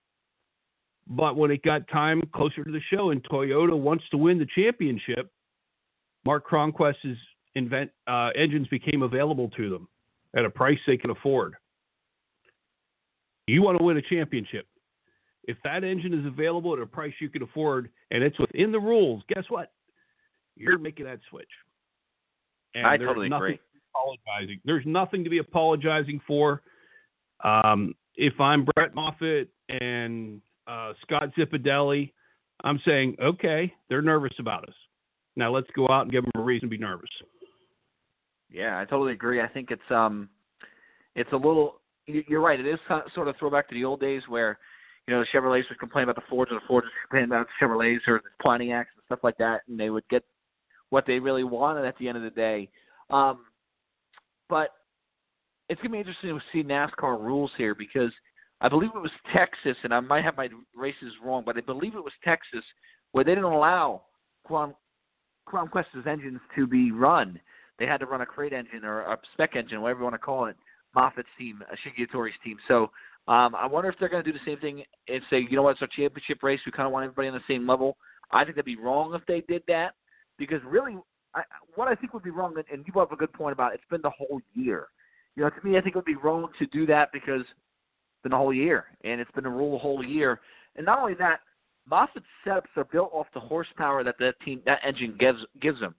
But when it got time closer to the show and Toyota wants to win the championship, Mark Cronquist's invent, uh, engines became available to them at a price they can afford. You want to win a championship. If that engine is available at a price you can afford and it's within the rules, guess what? You're making that switch. And I there's totally nothing agree. Apologizing. There's nothing to be apologizing for. Um, if I'm Brett Moffitt and uh, Scott Zipadelli, I'm saying, okay, they're nervous about us. Now let's go out and give them a reason to be nervous. Yeah, I totally agree. I think it's um, it's a little. you- You're right. It is sort of throwback to the old days where, you know, the Chevrolets would complain about the Fords, and the Fords would complain about the Chevrolets or the Pontiacs and stuff like that, and they would get what they really wanted at the end of the day. Um, but it's gonna be interesting to see NASCAR rules here because I believe it was Texas, and I might have my races wrong, but I believe it was Texas where they didn't allow Cron Cronquist's engines to be run. They had to run a crate engine or a spec engine, whatever you want to call it. Moffitt's team, uh, Shigetori's team. So um, I wonder if they're going to do the same thing and say, you know what, it's a championship race. We kind of want everybody on the same level. I think that'd be wrong if they did that because really, I, what I think would be wrong, and- you brought up a good point about it, it's been the whole year. You know, to me, I think it would be wrong to do that because been the whole year, and it's been a rule the whole year. And not only that, Moffitt's setups are built off the horsepower that that team, that engine gives gives him.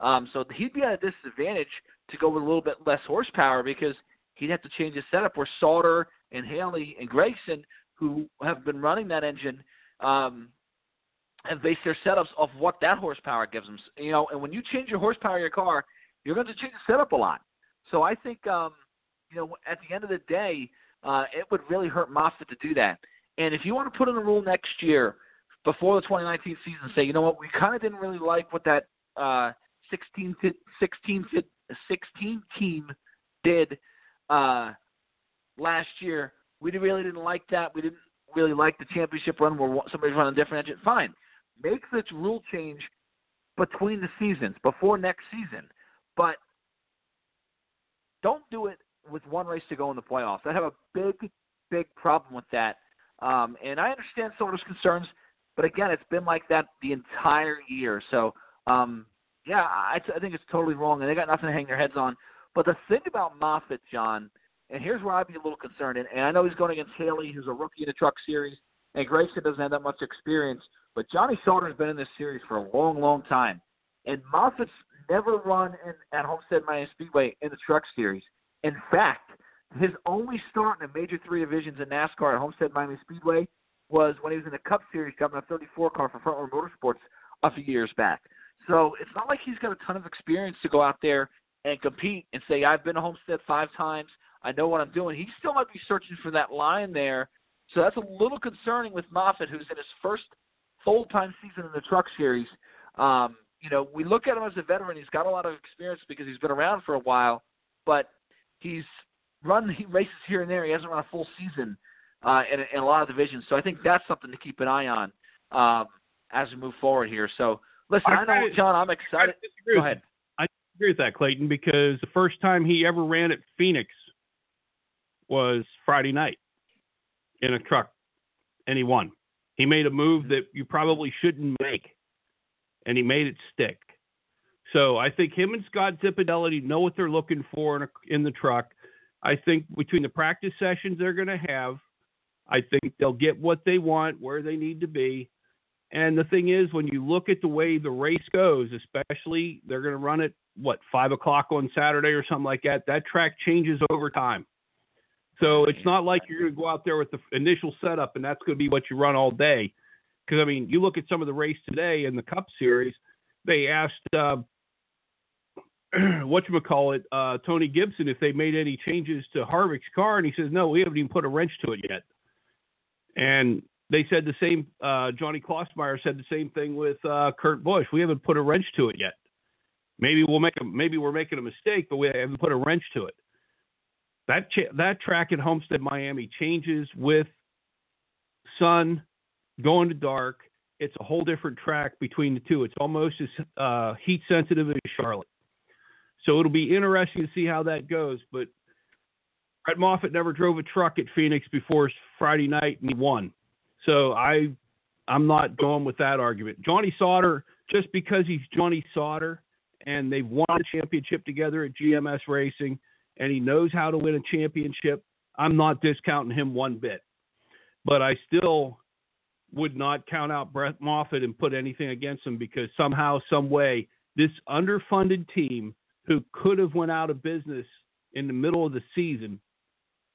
Um, so he'd be at a disadvantage to go with a little bit less horsepower because he'd have to change his setup. Where Sauter and Haley and Gragson, who have been running that engine, um, have based their setups off what that horsepower gives them. You know, and when you change your horsepower of your car, you're going to change the setup a lot. So I think, um, you know, at the end of the day, uh, it would really hurt Moffitt to do that. And if you want to put in a rule next year before the 2019 season, say, you know what, we kind of didn't really like what that uh, 16, fi- 16, fi- 16 team did uh, last year. We really didn't like that. We didn't really like the championship run where somebody's running a different engine. Fine, make this rule change between the seasons, before next season, but don't do it with one race to go in the playoffs. I have a big, big problem with that. Um, and I understand those concerns, but again, it's been like that the entire year. So, um, yeah, I, I think it's totally wrong, and they got nothing to hang their heads on. But the thing about Moffitt, John, and here's where I'd be a little concerned, and, and I know he's going against Haley, who's a rookie in the Truck Series, and Grayson doesn't have that much experience, but Johnny Sauter's been in this series for a long, long time. And Moffitt's never run in, at Homestead Miami Speedway in the Truck Series. In fact, his only start in the major three divisions in NASCAR at Homestead Miami Speedway, was when he was in the Cup Series driving a 34 car for Front Row Motorsports a few years back. So it's not like he's got a ton of experience to go out there and compete and say, I've been to Homestead five times. I know what I'm doing. He still might be searching for that line there. So that's a little concerning with Moffitt, who's in his first full time season in the Truck Series. Um, you know, we look at him as a veteran. He's got a lot of experience because he's been around for a while, but he's run he races here and there. He hasn't run a full season uh, in, in a lot of divisions. So I think that's something to keep an eye on um, as we move forward here. So listen, I, I know, John, I'm excited. Go ahead. I agree with that, Clayton, because the first time he ever ran at Phoenix was Friday night in a truck, and he won. He made a move that you probably shouldn't make, and he made it stick. So I think him and Scott Zipadelli know what they're looking for in, a, in the truck. I think between the practice sessions they're going to have, I think they'll get what they want where they need to be. And the thing is, when you look at the way the race goes, especially they're going to run it what five o'clock on Saturday or something like that. That track changes over time. So it's not like you're going to go out there with the initial setup and that's going to be what you run all day. Because I mean, you look at some of the race today in the Cup Series. They asked uh, what you call it, uh, Tony Gibson, if they made any changes to Harvick's car, and he says no, we haven't even put a wrench to it yet. And they said the same. Uh, Johnny Klausmeier said the same thing with uh, Kurt Busch. We haven't put a wrench to it yet. Maybe we'll make a maybe we're making a mistake, but we haven't put a wrench to it. That cha- that track at Homestead, Miami, changes with sun going to dark. It's a whole different track between the two. It's almost as uh, heat sensitive as Charlotte. So it'll be interesting to see how that goes. But Brett Moffitt never drove a truck at Phoenix before Friday night and he won. So I I'm not going with that argument. Johnny Sauter, just because he's Johnny Sauter and they've won a championship together at GMS Racing and he knows how to win a championship, I'm not discounting him one bit. But I still would not count out Brett Moffitt and put anything against him because somehow, some way, this underfunded team who could have went out of business in the middle of the season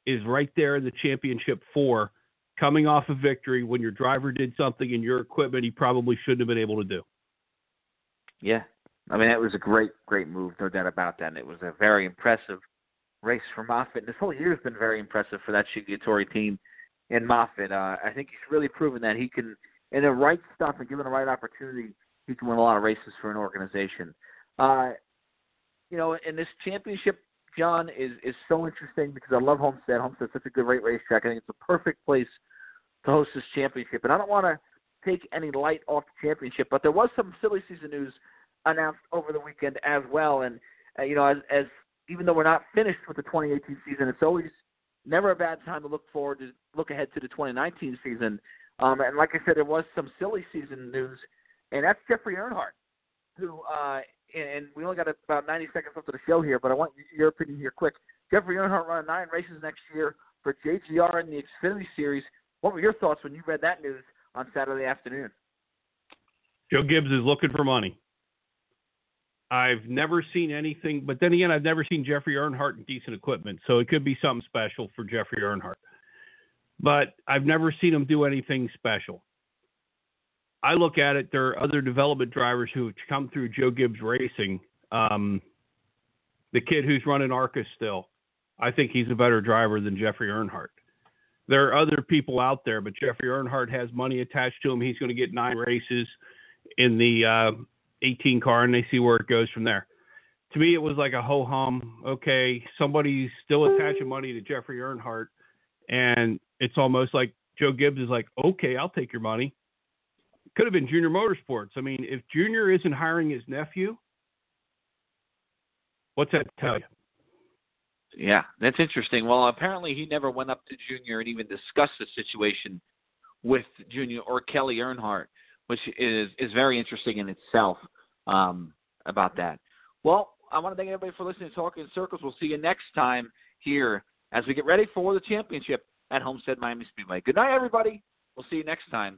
is right there in the championship four, coming off a victory when your driver did something in your equipment he probably shouldn't have been able to do. Yeah. I mean, that was a great, great move, no doubt about that. And it was a very impressive race for Moffitt. And this whole year has been very impressive for that Shigetori team in Moffitt. Uh, I think he's really proven that he can, in the right stuff and given the right opportunity, he can win a lot of races for an organization. Uh, you know, and this championship, John, is is so interesting because I love Homestead. Homestead's such a good rate racetrack. I think it's a perfect place to host this championship. And I don't want to take any light off the championship, but there was some silly season news announced over the weekend as well. And uh, you know, as as even though we're not finished with the 2018 season, it's always never a bad time to look forward to look ahead to the 2019 season. Um, and like I said, there was some silly season news, and that's Jeffrey Earnhardt, who uh, and we only got about 90 seconds left of the show here, but I want your opinion here quick. Jeffrey Earnhardt running nine races next year for JGR in the Xfinity Series. What were your thoughts when you read that news on Saturday afternoon? Joe Gibbs is looking for money. I've never seen anything, but then again, I've never seen Jeffrey Earnhardt in decent equipment, so it could be something special for Jeffrey Earnhardt. But I've never seen him do anything special. I look at it, there are other development drivers who have come through Joe Gibbs Racing. Um, the kid who's running ARCA still, I think he's a better driver than Jeffrey Earnhardt. There are other people out there, but Jeffrey Earnhardt has money attached to him. He's going to get nine races in the uh, 18 car, and they see where it goes from there. To me, it was like a ho hum. Okay, somebody's still attaching money to Jeffrey Earnhardt, and it's almost like Joe Gibbs is like, okay, I'll take your money could have been Junior Motorsports. I mean, if Junior isn't hiring his nephew, what's that tell you? Yeah, that's interesting. Well, apparently he never went up to Junior and even discussed the situation with Junior or Kelly Earnhardt, which is is very interesting in itself um, about that. Well, I want to thank everybody for listening to Talking Circles. We'll see you next time here as we get ready for the championship at Homestead Miami Speedway. Good night, everybody. We'll see you next time.